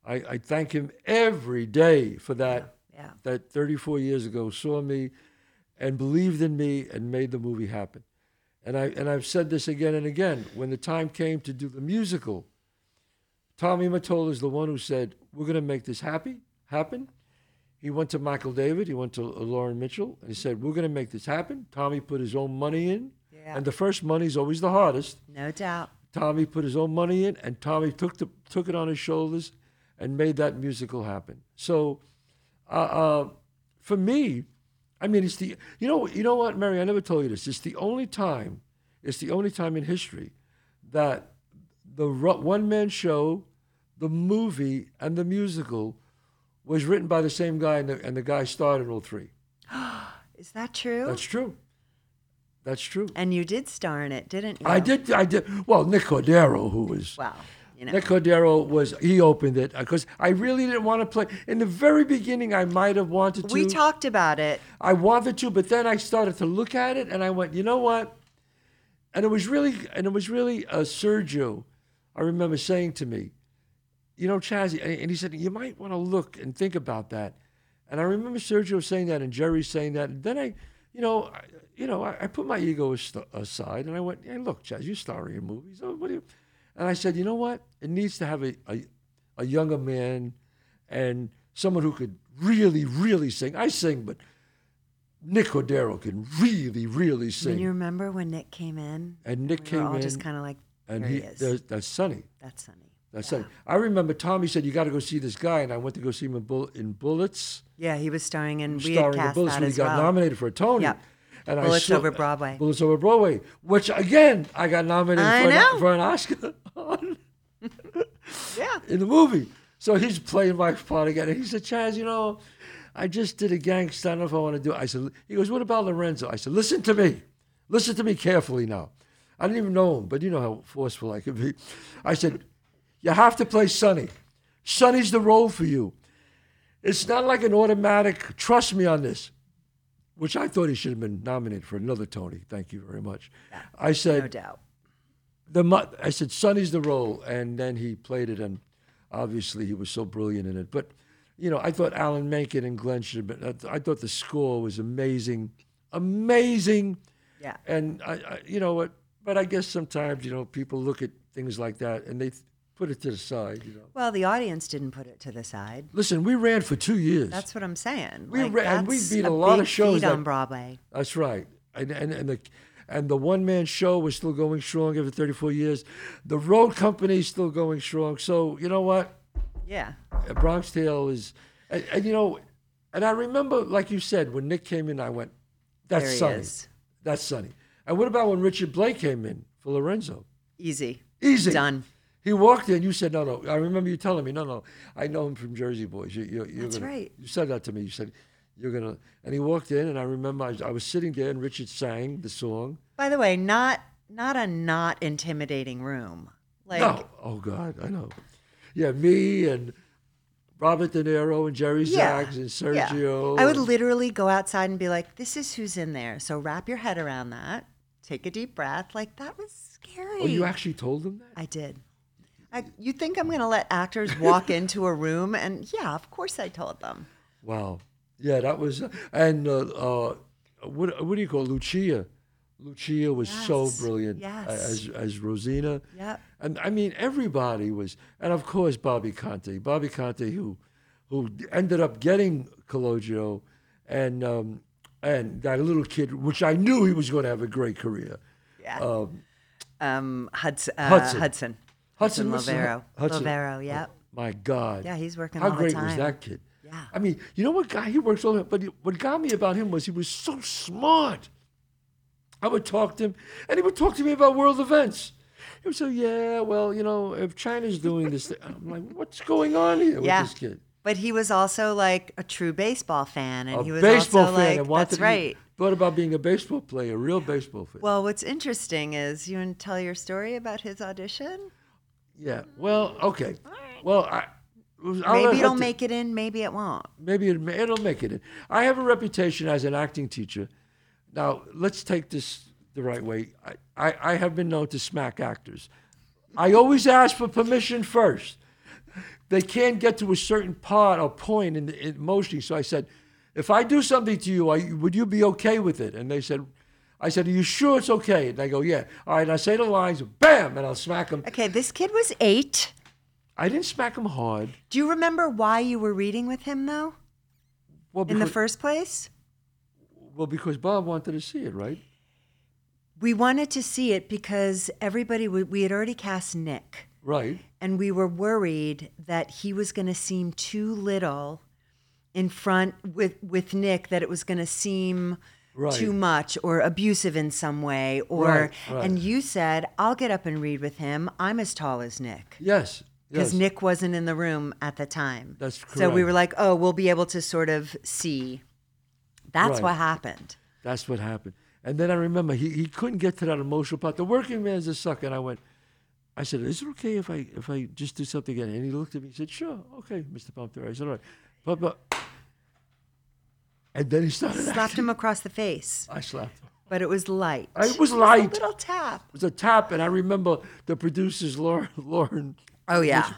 A: I, I thank him every day for that.
C: Yeah.
A: That 34 years ago saw me and believed in me and made the movie happen. And I and I've said this again and again. When the time came to do the musical, Tommy Mottola is the one who said, "We're going to make this happy happen." He went to Michael David, he went to uh, Lauren Mitchell, and he said, "We're going to make this happen." Tommy put his own money in,
C: Yeah.
A: and the first money is always the hardest.
C: No doubt.
A: Tommy put his own money in, and Tommy took the took it on his shoulders and made that musical happen. So, uh, uh, for me, I mean, it's the you know you know what, Merri. I never told you this. It's the only time. It's the only time in history that the one man show, the movie, and the musical was written by the same guy, and the, and the guy starred in all three. <gasps>
C: Is that true?
A: That's true. That's true.
C: and you did star in it, didn't you?
A: I did. I did. Well, Nick Cordero, who was
C: Wow. You know.
A: Nick Cordero was he opened it because I really didn't want to play in the very beginning. I might have wanted to.
C: we talked about it.
A: I wanted to, but then I started to look at it and I went, you know what? And it was really, and it was really uh, Sergio. I remember saying to me, you know, Chazzy, and and he said you might want to look and think about that. And I remember Sergio saying that and Jerry saying that. And then I, you know, I, you know, I, I put my ego aside and I went, hey, look, Chazz, you're starring in movies. Oh, what do you? And I said, you know what? It needs to have a, a, a younger man and someone who could really, really sing. I sing, but Nick Cordero can really, really
C: sing.
A: sing.
C: you remember when Nick came in,
A: And Nick
C: we
A: came
C: all
A: in,
C: just kind of like,
A: and he,
C: he is.
A: that's Sonny.
C: That's Sonny.
A: That's Sonny. I remember Tommy said, you got to go see this guy. And I went to go see him in, Bull, in Bullets,
C: Yeah, he was starring in. We
A: starring in Bullets
C: that
A: when he got
C: well.
A: nominated for a Tony.
C: Yep.
A: And I
C: Bullets
A: saw-
C: Over Broadway.
A: Bullets Over Broadway, which again, I got nominated
C: I
A: for an, for an Oscar <laughs> on.
C: Yeah.
A: in the movie. So he's playing my part again. And he said, Chazz, you know, I just did a gangster. I don't know if I want to do it. I said, he goes, what about Lorenzo? I said, listen to me. Listen to me carefully now. I didn't even know him, but you know how forceful I could be. I said, you have to play Sonny. Sonny's the role for you. It's not like an automatic, trust me on this, which I thought he should have been nominated for another Tony. Thank you very much. I said,
C: No doubt.
A: The I said Sonny's the role, and then he played it, and obviously he was so brilliant in it. But you know, I thought Alan Menken and Glenn should have been. I thought the score was amazing, amazing,
C: Yeah.
A: and I, I you know what? But I guess sometimes you know people look at things like that and they put it to the side. You know,
C: Well, the audience didn't put it to the side.
A: listen, we ran for two years.
C: That's what I'm saying.
A: We
C: like,
A: ra- and we beat a lot of shows
C: on Broadway.
A: That's right. And and, and the and the one man show was still going strong after 34 years. The road company is still going strong. So you know what?
C: Yeah.
A: A Bronx Tale is, and, and you know, And I remember, like you said, when Nick came in, I went, "That's
C: There he
A: Sonny.
C: is.
A: That's Sonny." And what about when Richard Blake came in for Lorenzo?
C: Easy.
A: Easy.
C: Done.
A: He walked in. You said, "No, no." I remember you telling me, "No, no, I know him from Jersey Boys." You, you,
C: That's
A: gonna,
C: right.
A: You said that to me. You said you're gonna. And he walked in, and I remember I was, I was sitting there, and Richard sang the song.
C: By the way, not not a not intimidating room. Like
A: no, oh God, I know. Yeah, me and Robert De Niro and Jerry
C: yeah,
A: Zaks and
C: yeah.
A: Sergio.
C: I would literally go outside and be like, "This is who's in there." So wrap your head around that. Take a deep breath. Like that was scary.
A: Oh, you actually told them that?
C: I did. I, you think I'm going to let actors walk <laughs> into a room? And yeah, of course I told them.
A: Wow. Yeah, that was. And uh, uh, what what do you call it? Lucia? Lucia was so brilliant
C: yes.
A: as as Rosina.
C: Yep.
A: And I mean, everybody was, and of course Bobby Conte. Bobby Conte, who who ended up getting Calogero, and um, and that little kid, which I knew he was going to have a great career.
C: Yeah.
A: Um,
C: Um, Hudson. Uh,
A: Hudson.
C: Hudson.
A: Hudson
C: Hudson Loverro.
A: Hudson.
C: Loverro. Yep.
A: my God.
C: Yeah, he's working
A: How
C: all the
A: great was that kid?
C: Yeah.
A: I mean, you know what guy he works all but what got me about him was he was so smart. I would talk to him, and he would talk to me about world events. He would say, "Yeah, well, you know, if China's doing this, thing, I'm like, what's going on here
C: Yeah.
A: with this kid?"
C: But he was also like a true baseball fan, and
A: A
C: he was
A: baseball
C: also
A: fan
C: like, "That's
A: to-
C: right."
A: Thought about being a baseball player, a real baseball fan.
C: Well, what's interesting is you want to tell your story about his audition.
A: yeah. Well, okay. Well, I.
C: Maybe it'll make it in, maybe it won't.
A: maybe it, it'll make it in. I have a reputation as an acting teacher. Now, let's take this the right way. I, I, I have been known to smack actors. I always ask for permission first. They can't get to a certain part or point in, the, in motion. So I said, if I do something to you, you, would you be okay with it? And they said, I said, are you sure it's okay? And they go, yeah. All right, and I say the lines, bam, and I'll smack them.
C: Okay, this kid was eight.
A: I didn't smack him hard.
C: Do you remember why you were reading with him, though,
A: Well,
C: in the
A: because,
C: first place?
A: well, because Bob wanted to see it, right?
C: We wanted to see it because everybody, we, we had already cast Nick,
A: Right.
C: and we were worried that he was going to seem too little in front with, with Nick, that it was going to seem
A: Right.
C: too much or abusive in some way. Or,
A: Right, right.
C: and you said, I'll get up and read with him. I'm as tall as Nick.
A: Yes.
C: Because
A: yes.
C: Nick wasn't in the room at the time.
A: That's
C: So we were like, oh, we'll be able to sort of see. That's
A: Right.
C: what happened.
A: That's what happened. And then I remember he, he couldn't get to that emotional part. The working man's a sucker. And I went, I said, is it okay if I if I just do something again? And he looked at me and said, sure, okay, Mr. Pompter. I said, all right. But, but, and then he started
C: Slapped
A: acting.
C: him across the face,
A: I slapped him.
C: but it was light.
A: It was light.
C: A
A: light.
C: little tap.
A: It was a tap. And I remember the producers, Lauren, Lauren
C: Oh yeah,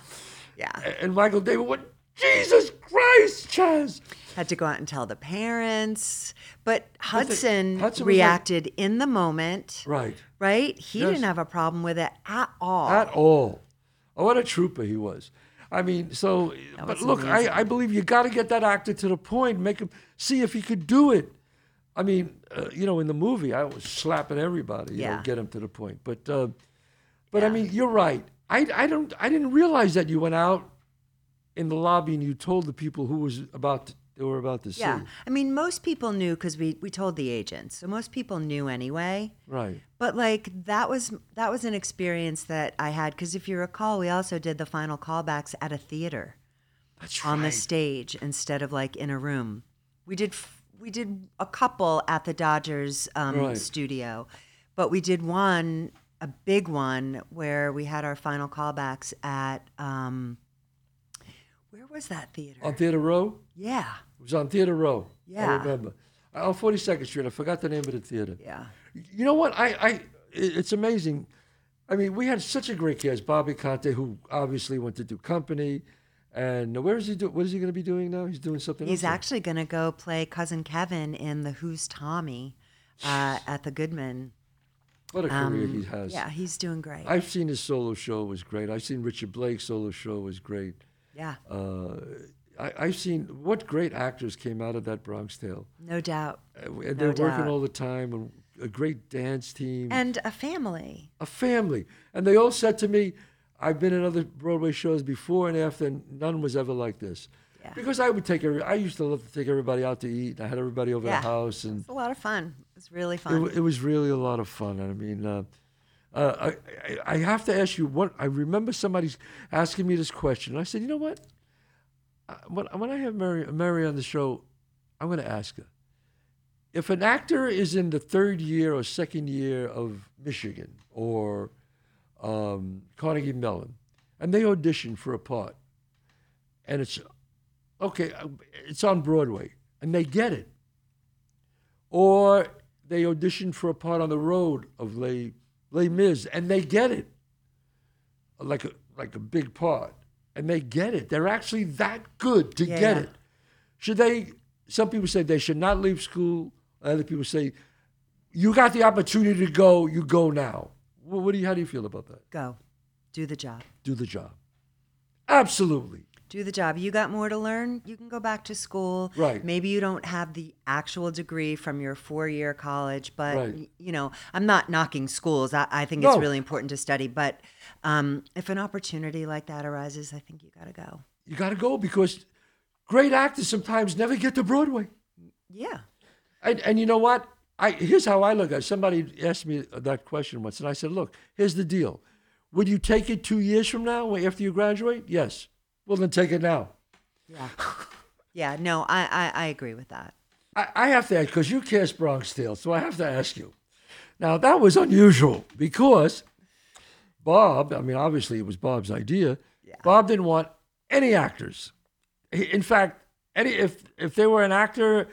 C: yeah.
A: and Michael David went, Jesus Christ, Chazz.
C: Had to go out and tell the parents. But Hudson,
A: Hudson was like-
C: reacted in the moment,
A: Right.
C: right? He
A: Yes.
C: didn't have a problem with it at all.
A: At all. Oh, what a trooper he was. I mean, so, but look, I, I believe you got to get that actor to the point, make him see if he could do it. I mean, uh, you know, in the movie, I was slapping everybody, you know,
C: Yeah.
A: get him to the point. But, uh, but I mean, you're right. I, I don't, I didn't realize that you went out in the lobby and you told the people who was about, to, they were about to see.
C: yeah, I mean, most people knew because we we told the agents, so most people knew anyway.
A: Right.
C: But like that was that was an experience that I had because if you recall, we also did the final callbacks at a theater
A: That's
C: on
A: right.
C: the stage instead of like in a room. We did f- we did a couple at the Dodgers um,
A: Right.
C: studio, but we did one a big one where we had our final callbacks at um, where was that theater?
A: on Theater Row?
C: yeah,
A: It was on Theater Row.
C: Yeah.
A: I remember. On 42nd Street. I forgot the name of the theater.
C: yeah.
A: You know what? I, I, it's amazing. I mean, we had such a great cast. Bobby Conte, who obviously went to do company, and where is he? Do, what is he going to be doing now? He's doing something.
C: He's actually going to go play cousin Kevin in the Who's Tommy uh, at the Goodman.
A: What a career he has.
C: um, Yeah, he's doing great.
A: I've seen his solo show was great. I've seen Richard Blake's solo show was great.
C: yeah,
A: Uh, I, I've seen what great actors came out of that Bronx Tale.
C: no doubt.
A: Uh, and they're working all the time, and a great dance team.
C: And a family.
A: a family. And they all said to me, I've been in other Broadway shows before and after, and none was ever like this.
C: Yeah.
A: Because I would take every, I used to love to take everybody out to eat. I had everybody over
C: Yeah.
A: the house, and
C: It's a lot of fun. It's really
A: it,
C: fun.
A: wa- it was really a lot of fun. I mean, uh, uh, I, I have to ask you what I remember somebody asking me this question. And I said, you know what? When, when I have Merri, Merri on the show, I'm going to ask her if an actor is in the third year or second year of Michigan or um, Carnegie Mellon, and they audition for a part, and it's okay, uh, it's on Broadway, and they get it, or they audition for a part on the road of Les Les Mis, and they get it, like a like a big part, and they get it. They're actually that good to
C: Yeah,
A: get
C: yeah.
A: it. Should they? Some people say they should not leave school. Other people say, you got the opportunity to go, you go now. Well, what do you? How do you feel about that?
C: Go. Do the job.
A: Do the job. Absolutely.
C: Do the job. You got more to learn, you can go back to school.
A: Right.
C: Maybe you don't have the actual degree from your four year college, but,
A: Right.
C: you know, I'm not knocking schools. I, I think it's really important to study. But um, if an opportunity like that arises, I think you got to go.
A: You got to go because great actors sometimes never get to Broadway.
C: Yeah.
A: And, and you know what? I here's how I look at it. Somebody asked me that question once, and I said, "Look, here's the deal. Would you take it two years from now, after you graduate? Yes. Well, then take it now.
C: Yeah. yeah. No, I, I, I agree with that.
A: I, I have to ask because you cast Bronx Tale, so I have to ask you. Now that was unusual because Bob. I mean, obviously it was Bob's idea.
C: Yeah.
A: Bob didn't want any actors. He- In fact, any if if there were an actor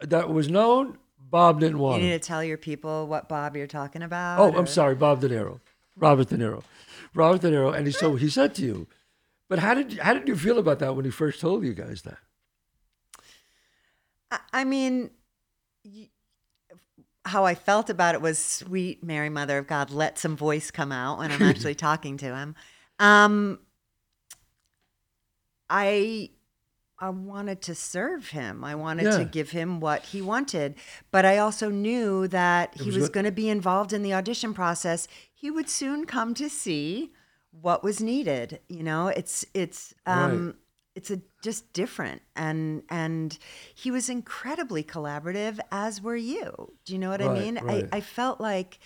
A: that was known, Bob didn't want.
C: You need
A: him.
C: to tell your people what Bob you're talking about.
A: Oh,
C: or-
A: I'm sorry, Bob De Niro, Robert De Niro, Robert De Niro, and he, so he said to you. But how did how did you feel about that when he first told you guys that?
C: I, mean, how I felt about it was sweet Mary Mother of God, let some voice come out when I'm actually <laughs> talking to him. Um, I I wanted to serve him. I wanted
A: Yeah.
C: to give him what he wanted, but I also knew that he
A: was
C: was going to be involved in the audition process. He would soon come to see what was needed. You know, it's it's um,
A: Right.
C: it's a just different and and he was incredibly collaborative as were you do you know what i mean
A: right.
C: I, I felt like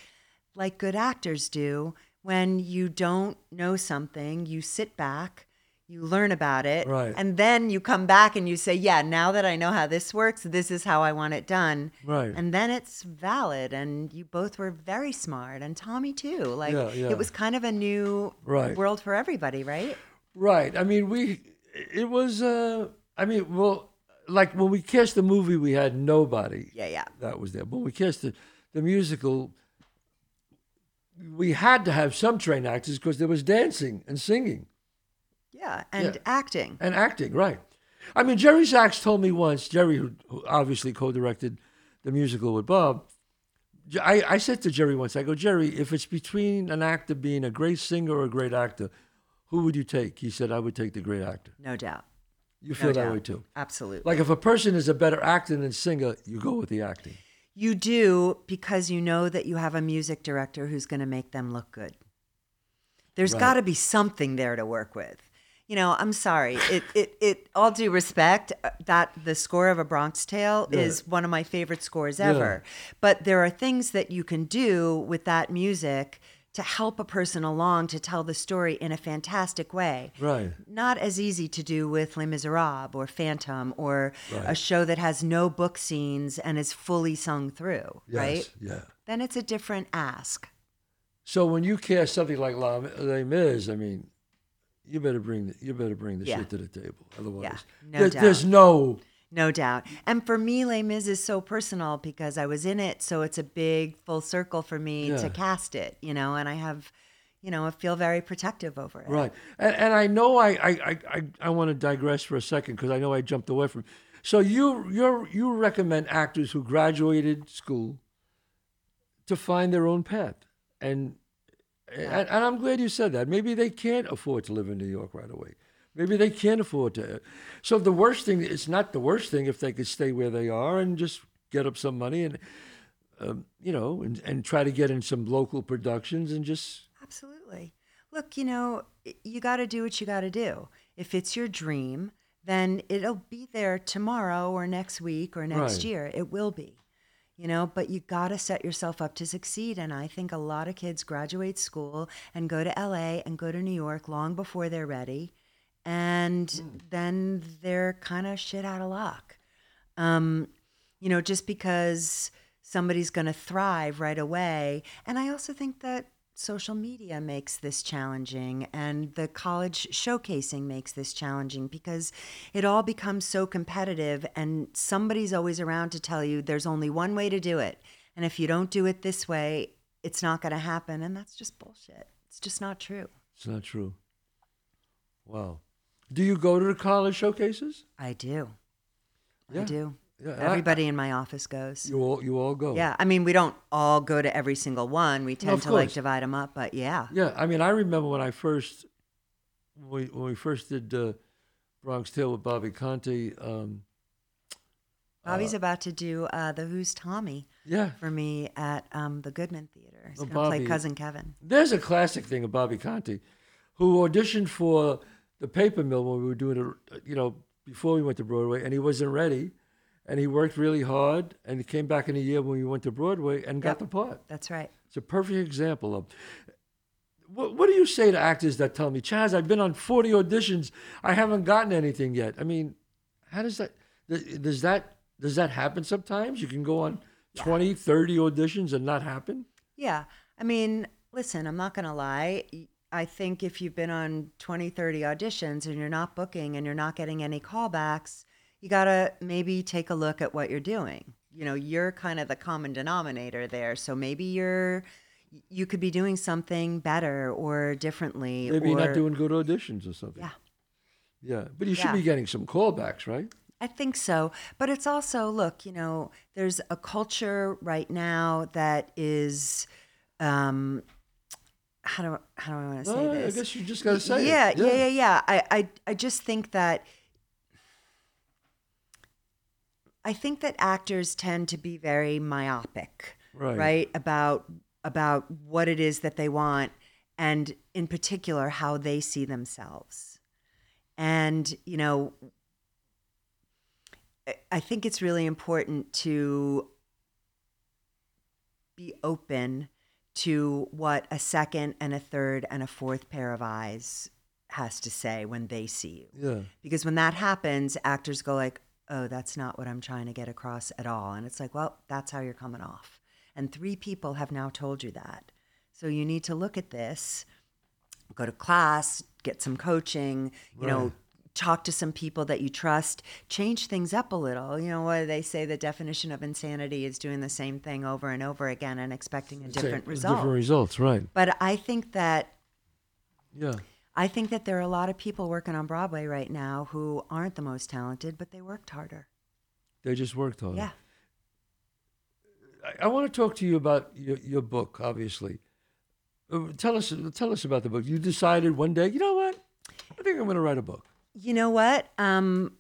C: like good actors do when you don't know something you sit back you learn about it
A: Right.
C: and then you come back and you say yeah now that i know how this works this is how i want it done
A: Right.
C: and then it's valid and you both were very smart and tommy too like
A: Yeah, yeah.
C: it was kind of a new
A: Right.
C: world for everybody right
A: Right. I mean, we. It was. uh I mean, well, like when we cast the movie, we had nobody.
C: yeah yeah
A: That was there. But when we cast the, the musical, we had to have some trained actors because there was dancing and singing
C: yeah and
A: Yeah.
C: acting
A: and acting. Right. I mean, Jerry Zaks told me once. Jerry, who, who obviously co-directed the musical with Bob. I, I said to Jerry once, I go, Jerry, if it's between an actor being a great singer or a great actor, who would you take? He said, I would take the great actor.
C: no doubt
A: You feel
C: No
A: that
C: doubt.
A: way too.
C: Absolutely.
A: Like if a person is a better actor than singer, you go with the acting.
C: you do because you know that you have a music director who's going to make them look good. There's
A: Right.
C: got to be something there to work with. You know, I'm sorry. It, it, it, all due respect, uh, that the score of A Bronx Tale
A: Yeah.
C: is one of my favorite scores ever. But there are things that you can do with that music to help a person along to tell the story in a fantastic way
A: Right.
C: not as easy to do with Les Miserables or Phantom or a show that has no book scenes and is fully sung through,
A: Yes.
C: right?
A: Yeah.
C: Then it's a different ask.
A: So when you cast something like La Les Mis, I mean, you better bring the, you better bring the
C: Yeah.
A: shit to the table. Otherwise,
C: no
A: there- there's no
C: No doubt. And for me, Les Mis is so personal because I was in it. So it's a big full circle for me
A: Yeah.
C: to cast it, you know, and I have, you know, I feel very protective over it.
A: right. And, and I know I I, I, I, I want to digress for a second because I know I jumped away from. So you you you recommend actors who graduated school to find their own path, and and, and I'm glad you said that. Maybe they can't afford to live in New York right away. Maybe they can't afford to. So the worst thing, it's not the worst thing if they could stay where they are and just get up some money and, um, you know, and, and try to get in some local productions and just,
C: Absolutely. Look, you know, you got to do what you got to do. If it's your dream, then it'll be there tomorrow or next week or next
A: Right.
C: year. It will be. You know, but you got to set yourself up to succeed. And I think a lot of kids graduate school and go to LA and go to New York long before they're ready. And then they're kind of shit out of luck. Um, you know, just because somebody's going to thrive right away. And I also think that social media makes this challenging and the college showcasing makes this challenging because it all becomes so competitive and somebody's always around to tell you there's only one way to do it. And if you don't do it this way, it's not going to happen. And that's just bullshit. It's just not true.
A: It's not true. Wow. Do you go to the college showcases?
C: I do.
A: Yeah.
C: I do.
A: Yeah, I-
C: Everybody in my office goes.
A: You all you all go.
C: Yeah, I mean, we don't all go to every single one. We tend
A: of
C: to like divide them up, but yeah.
A: Yeah, I mean, I remember when I first, when we, when we first did uh, Bronx Tale with Bobby Conte. Um,
C: Bobby's about to do uh, the Who's Tommy
A: yeah,
C: for me at um, the Goodman Theater. He's going to play Cousin Kevin.
A: there's a classic thing of Bobby Conte, who auditioned for the Paper Mill when we were doing it, you know, before we went to Broadway, and he wasn't ready, and he worked really hard, and he came back in a year when we went to Broadway and got
C: Yep.
A: the part.
C: That's right.
A: It's a perfect example of. What, what do you say to actors that tell me, Chazz, I've been on 40 auditions, I haven't gotten anything yet? I mean, how does that, does that, does that happen sometimes? You can go on 20, 30 auditions and not happen?
C: Yeah. I mean, listen, I'm not going to lie. I think if you've been on 20, 30 auditions and you're not booking and you're not getting any callbacks, you got to maybe take a look at what you're doing. You know, you're kind of the common denominator there. So maybe you're, you could be doing something better or differently.
A: Maybe you're not doing good auditions or something.
C: Yeah.
A: Yeah. But you should
C: Yeah.
A: be getting some callbacks, right?
C: I think so. But it's also, look, you know, there's a culture right now that is, um, how do how do I want to say
A: No, I guess you just got to say
C: yeah,
A: it.
C: yeah, yeah, yeah. I, I, I just think that. I think that actors tend to be very myopic,
A: Right.
C: right? About about what it is that they want, and in particular how they see themselves. And you know, I- think it's really important to be open to what a second and a third and a fourth pair of eyes has to say when they see you.
A: Yeah.
C: Because when that happens, actors go like, "Oh, that's not what I'm trying to get across at all." And it's like, "Well, that's how you're coming off." And three people have now told you that. So you need to look at this, go to class, get some coaching, you know, talk to some people that you trust, change things up a little. You know, what they say the definition of insanity is doing the same thing over and over again and expecting a different
A: Same-
C: result.
A: Different results, right.
C: But I think that
A: Yeah.
C: I think that there are a lot of people working on Broadway right now who aren't the most talented, but they worked harder.
A: They just worked harder.
C: Yeah.
A: I, I want to talk to you about your, your book, obviously. Uh, tell us tell us about the book. You decided one day, you know what? I think I'm going to write a book.
C: You know what? Um,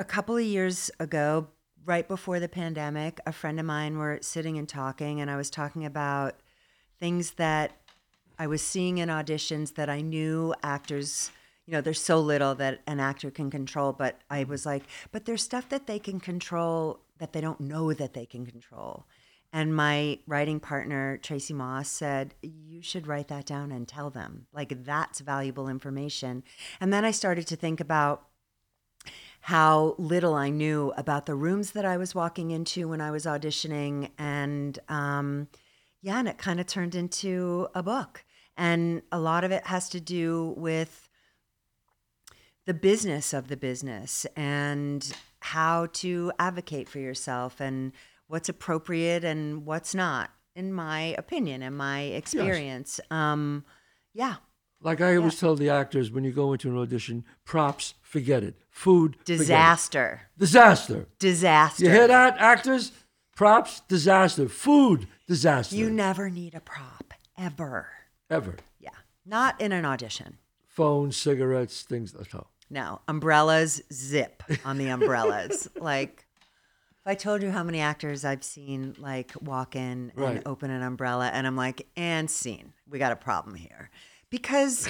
C: a couple of years ago, right before the pandemic, a friend of mine were sitting and talking, and I was talking about things that I was seeing in auditions that I knew actors. You know, there's so little that an actor can control, but I was like, but there's stuff that they can control that they don't know that they can control. And my writing partner, Tracy Moss, said, You should write that down and tell them. Like, that's valuable information. And then I started to think about how little I knew about the rooms that I was walking into when I was auditioning. And um, yeah, and it kind of turned into a book. And a lot of it has to do with the business of the business and how to advocate for yourself and what's appropriate and what's not, in my opinion and my experience. Um, yeah,
A: Like I always tell the actors when you go into an audition, props, forget it. Food, forget it.
C: disaster,
A: Disaster.
C: disaster.
A: You hear that, actors? Props, disaster. Food, disaster.
C: You never need a prop ever.
A: Ever.
C: Yeah, not in an audition.
A: Phones, cigarettes, things like that.
C: No, umbrellas zip on the umbrellas. <laughs> like, if I told you how many actors I've seen like walk in
A: Right.
C: and open an umbrella, and I'm like, and scene, we got a problem here, because,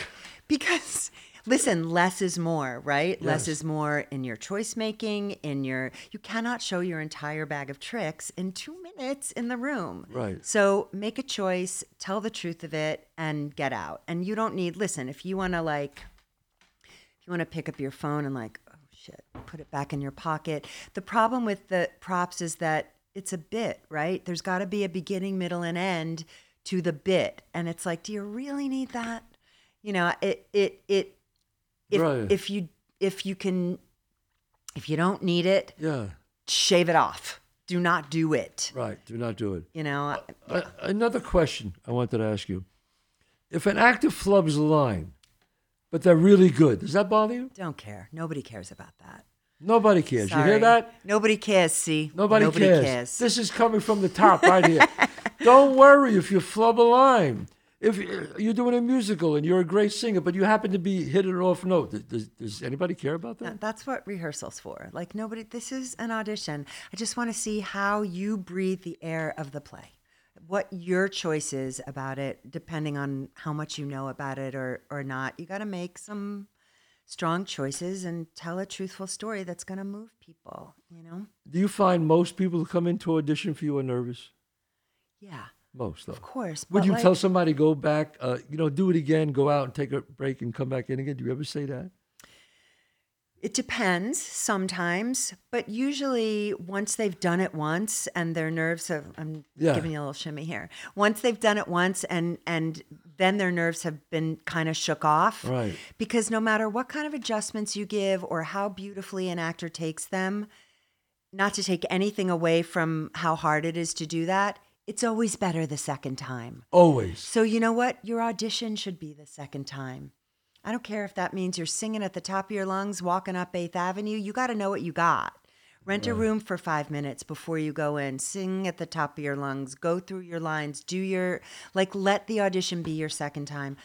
C: because Listen, less is more, right? Less is more in your choice making, in your you cannot show your entire bag of tricks in 2 minutes in the room.
A: Right.
C: So, make a choice, tell the truth of it and get out. And you don't need listen, if you want to like if you want to pick up your phone and like, oh shit, put it back in your pocket. The problem with the props is that it's a bit, right? There's got to be a beginning, middle, and end to the bit, and it's like, do you really need that? You know, it it it if
A: Right.
C: if you if you can if you don't need it,
A: Yeah.
C: shave it off. Do not do it.
A: Right. Do not do it.
C: You know,
A: A- another question I wanted to ask you: If an actor flubs a line, but they're really good, does that bother you?
C: don't care. Nobody cares about that.
A: Nobody cares. You hear that?
C: Nobody cares. See,
A: Nobody, cares. This is coming from the top right here. <laughs> Don't worry if you flub a line. If uh, you're doing a musical and you're a great singer, but you happen to be hitting an off note, does- does, anybody care about that?
C: That- That's what rehearsal's for. Like nobody. This is an audition. I just want to see how you breathe the air of the play. What your choice is about it, depending on how much you know about it or or not. You got to make some strong choices and tell a truthful story that's going to move people. You know.
A: Do you find most people who come into audition for you are nervous?
C: Yeah.
A: Most, though.
C: Of course.
A: Would you
C: like-
A: tell somebody go back, uh, you know, do it again, go out and take a break and come back in again? Do you ever say that?
C: It depends sometimes, but usually once they've done it once and their nerves have I'm
A: Yeah.
C: giving you a little shimmy here. Once they've done it once and and then their nerves have been kind of shook off.
A: Right.
C: Because no matter what kind of adjustments you give or how beautifully an actor takes them, not to take anything away from how hard it is to do that, it's always better the second time.
A: Always.
C: So you know what? Your audition should be the second time. I don't care if that means you're singing at the top of your lungs, walking up 8th Avenue. You got to know what you got. Rent a room for five minutes before you go in. Sing at the top of your lungs. Go through your lines. Do your, like, let the audition be your second time.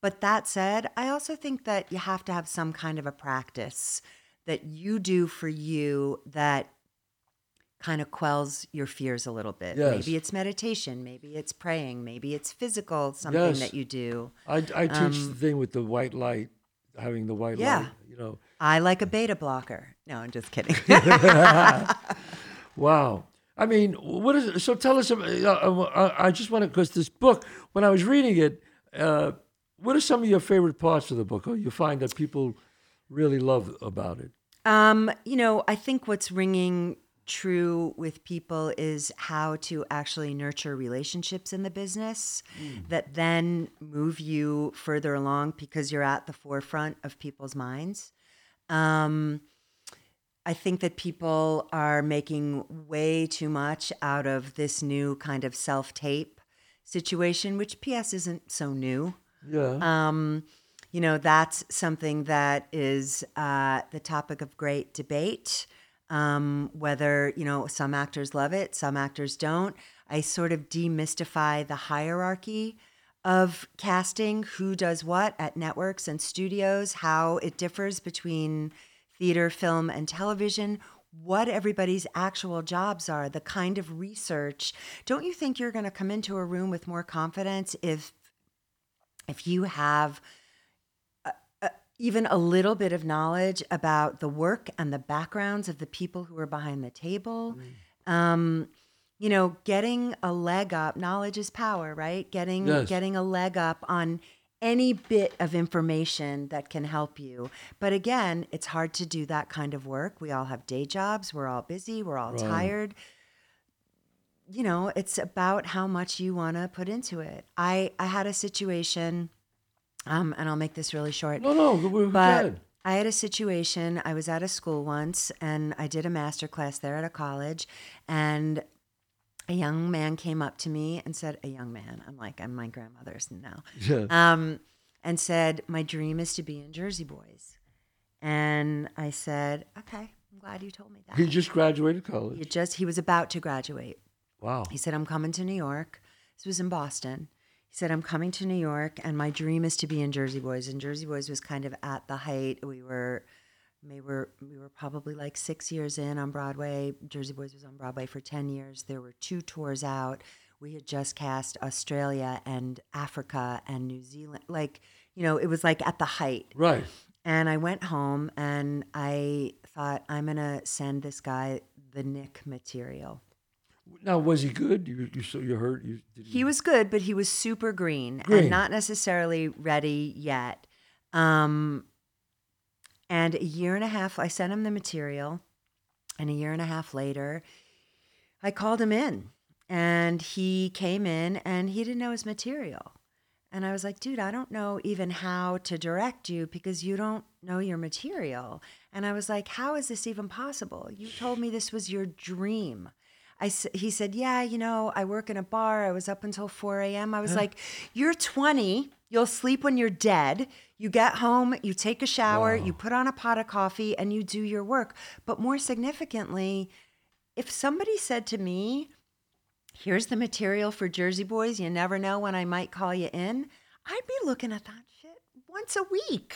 C: But that said, I also think that you have to have some kind of a practice that you do for you that kind of quells your fears a little bit.
A: Yes.
C: Maybe it's meditation, maybe it's praying, maybe it's physical, something
A: Yes.
C: that you do.
A: I, I teach the thing with the white light, having the white
C: Um, Yeah.
A: light, you know.
C: I like a beta blocker. No, I'm just kidding. <laughs> <laughs>
A: Wow. I mean, what is it? So tell us, uh, uh, I just want to, because this book, when I was reading it, uh, what are some of your favorite parts of the book? Or you find that people really love about it?
C: Um, you know, I think what's ringing true with people is how to actually nurture relationships in the business that then move you further along because you're at the forefront of people's minds. Um, I think that people are making way too much out of this new kind of self tape situation, which PS isn't so new.
A: Yeah.
C: Um, you know, that's something that is uh, the topic of great debate. Um, whether, you know, some actors love it, some actors don't. I sort of demystify the hierarchy of casting, who does what at networks and studios, how it differs between theater, film, and television, what everybody's actual jobs are, the kind of research. Don't you think you're going to come into a room with more confidence if if you have even a little bit of knowledge about the work and the backgrounds of the people who are behind the table, um, you know, getting a leg up. Knowledge is power, right? Getting
A: Yes.
C: getting a leg up on any bit of information that can help you. But again, it's hard to do that kind of work. We all have day jobs. We're all busy. We're all
A: Right.
C: tired you know, it's about how much you want to put into it. I I had a situation, um, and I'll make this really short.
A: no, no, we, we
C: but
A: can.
C: I had a situation. I was at a school once, and I did a master class there at a college, and a young man came up to me and said, "A young man." I'm like, I'm my grandmother's now.
A: Yeah.
C: Um, and said, "My dream is to be in Jersey Boys," and I said, "Okay, I'm glad you told me that."
A: He just graduated college.
C: He just he was about to graduate.
A: Wow.
C: He said, I'm coming to New York. This was in Boston. He said, I'm coming to New York, and my dream is to be in Jersey Boys. And Jersey Boys was kind of at the height. We were, we were, we were probably like six years in on Broadway. Jersey Boys was on Broadway for 10 years. There were two tours out. We had just cast Australia and Africa and New Zealand. Like, you know, it was like at the height.
A: Right.
C: And I went home and I thought, I'm going to send this guy the Nick material.
A: Now, was he good? You, you so you heard? You, did
C: He was good, but he was super green,
A: Green.
C: and not necessarily ready yet. Um, and a year and a half, I sent him the material, and a year and a half later, I called him in, and he came in, and he didn't know his material. And I was like, dude, I don't know even how to direct you because you don't know your material. And I was like, how is this even possible? You told me this was your dream. I, he said, yeah, you know, I work in a bar. I was up until 4 a.m. I was like, you're 20. You'll sleep when you're dead. You get home, you take a shower, you put on a pot of coffee, and you do your work. But more significantly, if somebody said to me, here's the material for Jersey Boys. You never know when I might call you in. I'd be looking at that shit once a week.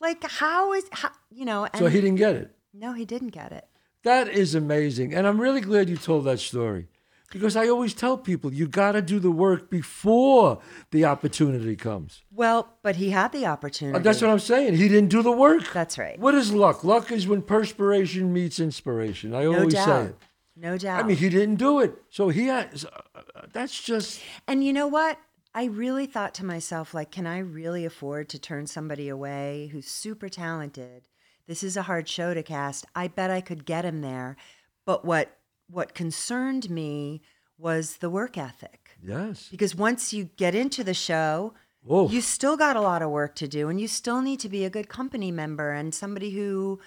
C: Like, how is, how, you know, and
A: So he didn't get it.
C: no, he didn't get it.
A: That is amazing. And I'm really glad you told that story. Because I always tell people you got to do the work before the opportunity comes.
C: Well, but he had the opportunity.
A: Uh, That's what I'm saying. He didn't do the work.
C: That's right.
A: What is luck? Luck is when perspiration meets inspiration. I
C: No
A: always
C: doubt.
A: say it.
C: No doubt.
A: I mean, he didn't do it. So he has, uh, uh, that's just,
C: And you know what? I really thought to myself, like, can I really afford to turn somebody away who's super talented? This is a hard show to cast. I bet I could get him there. But what what concerned me was the work ethic.
A: yes.
C: Because once you get into the show,
A: Whoa.
C: you still got a lot of work to do and you still need to be a good company member and somebody who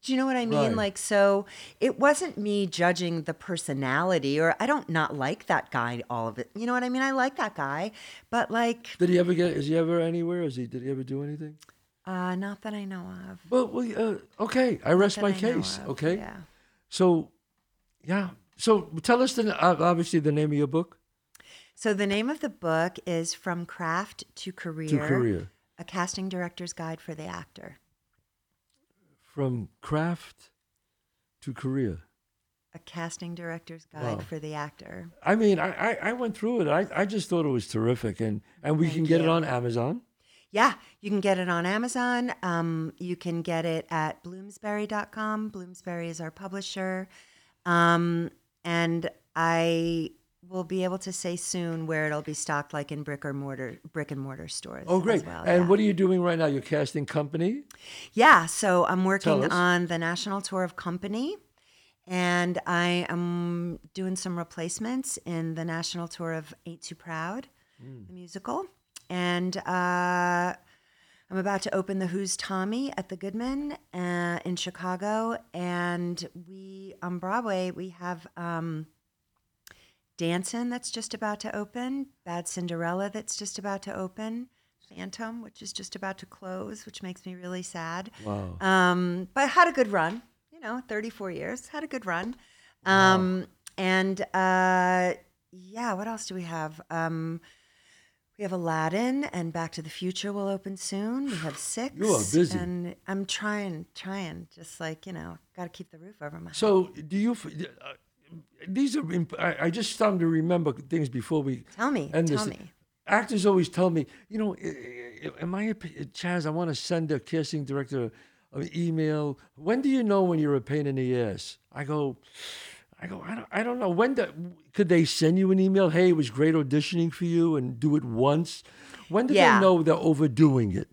C: do you know what I mean?
A: Right.
C: Like so it wasn't me judging the personality or I don't not like that guy all of it. You know what I mean? I like that guy, but like
A: Did he ever get, is he ever anywhere? Is he, did he ever do anything?
C: Uh not that I know of.
A: Well, well uh, okay. I rest my
C: I
A: case. Okay.
C: Yeah.
A: So, yeah. So tell us the, uh, obviously the name of your book,
C: So the name of the book is From Craft to Career.
A: To Career.
C: A casting director's guide for the actor.
A: From Craft to Career.
C: A casting director's guide
A: Wow.
C: for the actor.
A: I mean, I, I, I went through it. I, I just thought it was terrific. And, and we can get it on Amazon.
C: Yeah, you can get it on Amazon. Um, you can get it at bloomsbury.com. Bloomsbury is our publisher. Um, and I will be able to say soon where it'll be stocked like in brick or mortar brick and mortar stores.
A: Oh, great.
C: well,
A: and
C: yeah.
A: what are you doing right now? You're casting company?
C: Yeah, so I'm working on the national tour of company, and I am doing some replacements in the national tour of Ain't Too Proud, the musical, and uh, I'm about to open the Who's Tommy at the Goodman uh, in Chicago, and we on Broadway we have. Um, Dancin' that's just about to open, Bad Cinderella that's just about to open, Phantom which is just about to close, which makes me really sad.
A: Wow.
C: Um, but had a good run, you know, 34 years, had a good run. Um, and uh, yeah, what else do we have? Um, we have Aladdin and Back to the Future will open soon. We have <sighs> six.
A: You are busy.
C: And I'm trying, trying, just like, you know, got to keep the roof over my head.
A: So do you, uh, these are, imp- I, I just started to remember things before we
C: Tell me,
A: end
C: tell
A: this.
C: me.
A: Actors always tell me, you know, in my opinion, Chazz, I want to send a casting director an email. When do you know when you're a pain in the ass? I go, I go, I don't, I don't know. When the, could they send you an email? Hey, it was great auditioning for you, and do it once. When do
C: Yeah.
A: they know they're overdoing it?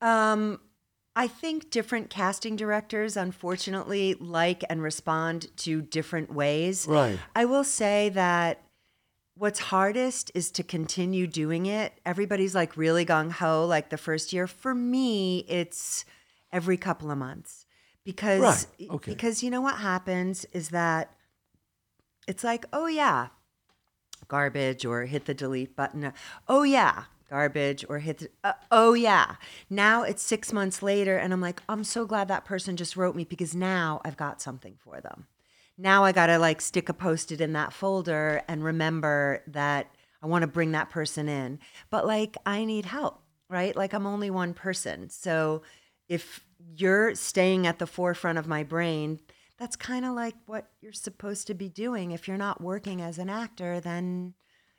C: Um, I think different casting directors, unfortunately, like and respond to different ways.
A: Right.
C: I will say that what's hardest is to continue doing it. Everybody's like really gung ho, like the first year. For me, it's every couple of months because
A: Right. Okay.
C: because you know what happens is that it's like, oh yeah, garbage or hit the delete button. Oh yeah, garbage or hit the, uh, oh yeah. Now it's 6 months later and I'm like, I'm so glad that person just wrote me because now I've got something for them. Now I got to like stick a post-it in that folder and remember that I want to bring that person in. But like I need help, right? Like I'm only one person. So if you're staying at the forefront of my brain, that's kind of like what you're supposed to be doing. If you're not working as an actor, then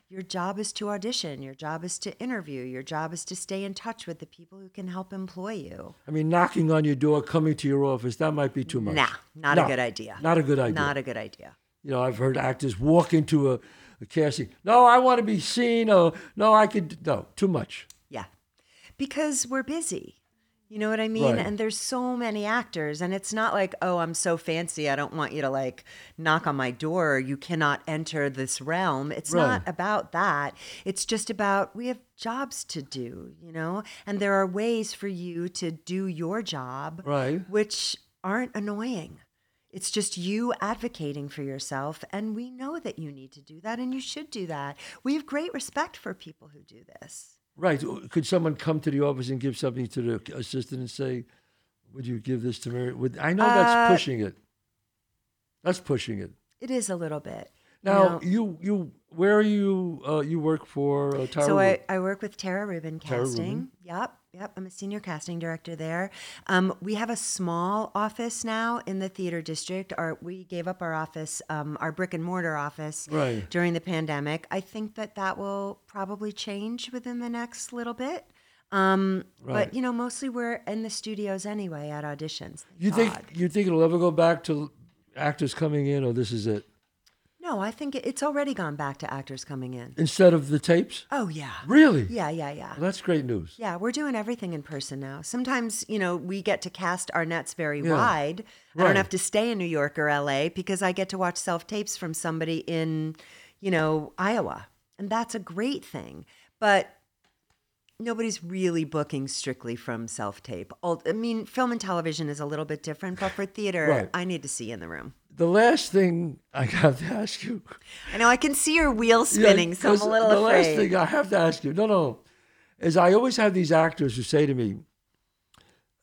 C: your job is to audition. Your job is to interview. Your job is to stay in touch with the people who can help employ you.
A: I mean, knocking on your door, coming to your office, that might be too much.
C: Nah, not
A: No,
C: a good idea.
A: Not a good idea.
C: Not a good idea.
A: you know, I've heard actors walk into a, a casting. No, I want to be seen. Or no, I could. No, too much.
C: Yeah. Because we're busy. You know what I mean?
A: Right.
C: And there's so many actors, and it's not like, oh, I'm so fancy. I don't want you to like knock on my door. You cannot enter this realm. It's
A: Right.
C: not about that. It's just about we have jobs to do, you know? And there are ways for you to do your job,
A: Right.
C: which aren't annoying. It's just you advocating for yourself. And we know that you need to do that, and you should do that. We have great respect for people who do this.
A: Right. Could someone come to the office and give something to the assistant and say, "Would you give this to Merri?" Would I know that's
C: Uh,
A: pushing it? That's pushing it.
C: It is a little bit. You
A: Now
C: know.
A: you you where are you? Uh, you work for uh, Tara
C: so I, I work with Tara Rubin
A: Tara
C: Casting.
A: Rubin.
C: Yep, yep. I'm a senior casting director there. Um, we have a small office now in the theater district. Our we gave up our office, um, our brick and mortar office,
A: Right.
C: during the pandemic. I think that that will probably change within the next little bit. Um,
A: Right.
C: But you know, mostly we're in the studios anyway at auditions.
A: You think you think it'll ever go back to actors coming in, or this is it
C: No, I think it's already gone back to actors coming in.
A: instead of the tapes?
C: Oh yeah.
A: Really?
C: Yeah, yeah, yeah.
A: Well, that's great news.
C: Yeah, we're doing everything in person now. Sometimes, you know, we get to cast our nets very
A: Yeah.
C: wide. I don't have to stay in New York or LA because I get to watch self tapes from somebody in, you know, Iowa. And that's a great thing. But nobody's really booking strictly from self tape. I mean, film and television is a little bit different, but for theater,
A: Right.
C: I need to see you in the room.
A: The last thing I have to ask you.
C: I know I can see your wheel
A: Yeah,
C: spinning, so I'm a little
A: the
C: afraid.
A: last thing I have to ask you, no, no, is I always have these actors who say to me,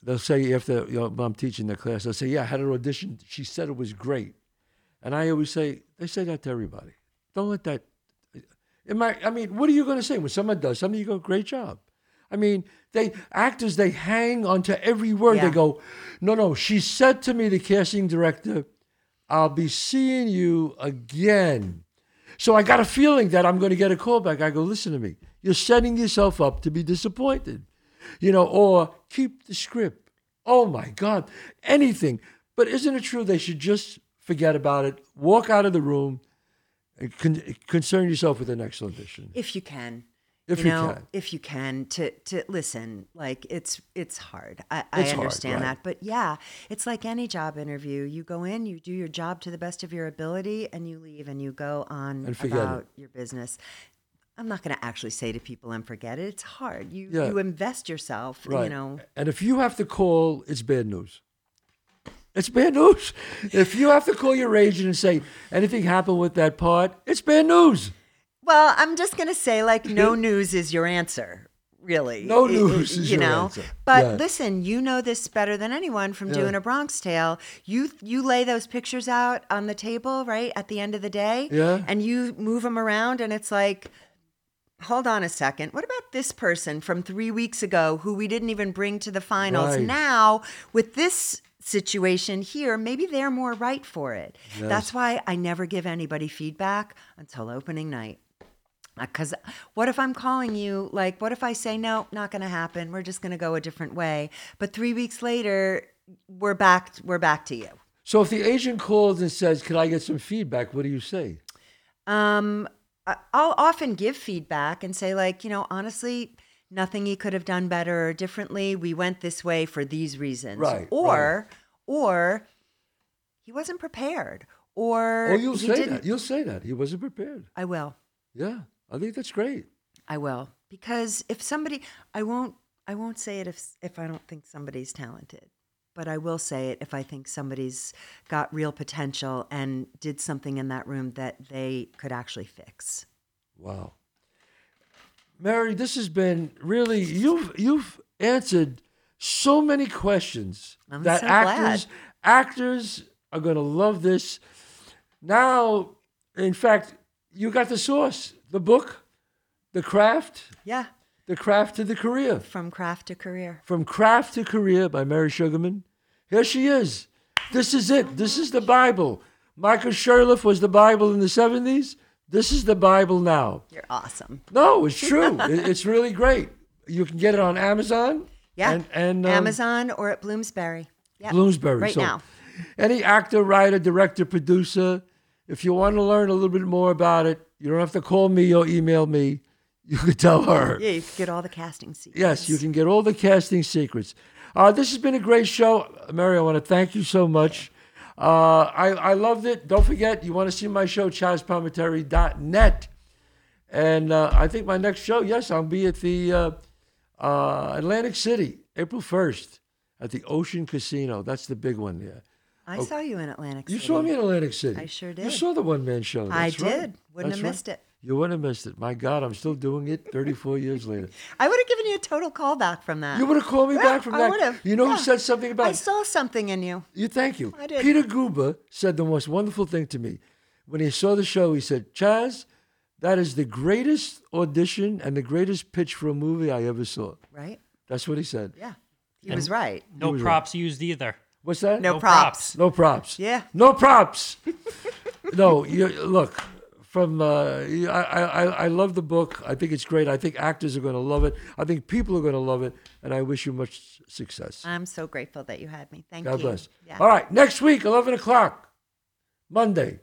A: they'll say after you know, I'm teaching the class, they'll say, "Yeah, I had an audition. She said it was great," and I always say, they say that to everybody. Don't let that. Might, I mean, what are you going to say when someone does something? You go, "Great job." I mean, they actors they hang onto every word.
C: Yeah.
A: They go, "No, no." She said to me, the casting director, "I'll be seeing you again." So I got a feeling that I'm going to get a call back. I go, listen to me. You're setting yourself up to be disappointed, you know, or keep the script. Oh my God, anything. But isn't it true they should just forget about it, walk out of the room, and con- concern yourself with the next audition?
C: if you can
A: If
C: you
A: you
C: know
A: can.
C: if you can to to listen like it's it's hard i, I
A: It's hard,
C: understand
A: right.
C: that but yeah it's like any job interview you go in you do your job to the best of your ability and you leave and you go on
A: forget it.
C: about your business i'm not going to actually say to people and forget it it's hard you
A: Yeah.
C: you invest yourself
A: Right.
C: you know
A: And if you have to call, it's bad news. It's bad news. If you have to call your agent and say anything happened with that part, it's bad news.
C: Well, I'm just going to say, like, no <laughs> news is your answer, really.
A: No
C: I- I-
A: news is
C: you
A: your
C: know.
A: answer.
C: But
A: Yeah.
C: listen, you know this better than anyone from
A: Yeah.
C: doing a Bronx Tale. You you lay those pictures out on the table, right at the end of the day,
A: Yeah.
C: and you move them around, and it's like. Hold on a second. What about this person from three weeks ago who we didn't even bring to the finals?
A: Right.
C: Now, with this situation here, maybe they're more right for it.
A: Yes.
C: That's why I never give anybody feedback until opening night. Because what if I'm calling you? Like, what if I say, no, not going to happen. We're just going to go a different way. But three weeks later, we're back. We're back to you.
A: So if the agent calls and says, "Could I get some feedback?" What do you say?
C: Um, I'll often give feedback and say, like, you know, honestly, nothing you could have done better or differently. We went this way for these reasons.
A: Right,
C: Or, or he wasn't prepared. Or
A: Oh, you'll
C: he
A: say
C: didn't.
A: that. You'll say that he wasn't prepared.
C: I will.
A: Yeah, I think that's great.
C: I will because if somebody, I won't, I won't say it if if I don't think somebody's talented, but I will say it if I think somebody's got real potential and did something in that room that they could actually fix.
A: Wow, Merri, this has been really you've you've answered so many questions
C: I'm
A: that
C: so
A: actors actors are going to love this. Now, in fact, you got the source, the book, the craft,
C: Yeah,
A: the craft to the career.
C: from craft to career.
A: From Craft to Career by Merri Sugarman. Here she is. This is it. This is the Bible. Michael Shurtleff was the Bible in the 70s. This is the Bible now.
C: You're awesome.
A: No, it's true. <laughs> It's really great. You can get it on Amazon.
C: Yeah.
A: And, and um,
C: Amazon or at Bloomsbury. Yep.
A: Bloomsbury.
C: Right
A: so
C: now.
A: Any actor, writer, director, producer, if you want to learn a little bit more about it, you don't have to call me or email me. You could tell her.
C: Yeah, you can get all the casting secrets.
A: Yes, you can get all the casting secrets. Uh, this has been a great show. Merri, I want to thank you so much. Uh, I, I loved it. Don't forget, you want to see my show, ChazzPalminteri.net. And uh, I think my next show, yes, I'll be at the uh, uh, Atlantic City, April 1st, at the Ocean Casino. That's the big one there.
C: I oh. saw you in Atlantic City.
A: You saw me in Atlantic City.
C: I sure did.
A: You saw the one man show.
C: I
A: That's right.
C: did. Wouldn't
A: That's
C: have missed
A: right.
C: it.
A: You wouldn't have missed it. My God, I'm still doing it 34 years later.
C: I would have given you a total callback from that.
A: You would have called me
C: Yeah,
A: back from
C: I
A: that.
C: I would've.
A: You know
C: Yeah.
A: who said something about
C: I saw something in you.
A: You thank you.
C: I did.
A: Peter Guber said the most wonderful thing to me. When he saw the show, he said, Chazz, that is the greatest audition and the greatest pitch for a movie I ever saw.
C: Right?
A: That's what he said.
C: Yeah. He was right.
B: No
A: was right.
B: props used either.
A: What's that?
C: No,
B: No
C: props.
B: props.
A: No props.
C: Yeah.
A: No props. <laughs> no, you look from. Uh, I, I I I love the book. I think it's great. I think actors are going to love it. I think people are going to love it, and I wish you much success.
C: I'm so grateful that you had me. Thank
A: God
C: you.
A: bless.
C: Yeah.
A: All right, next week, eleven o'clock, Monday.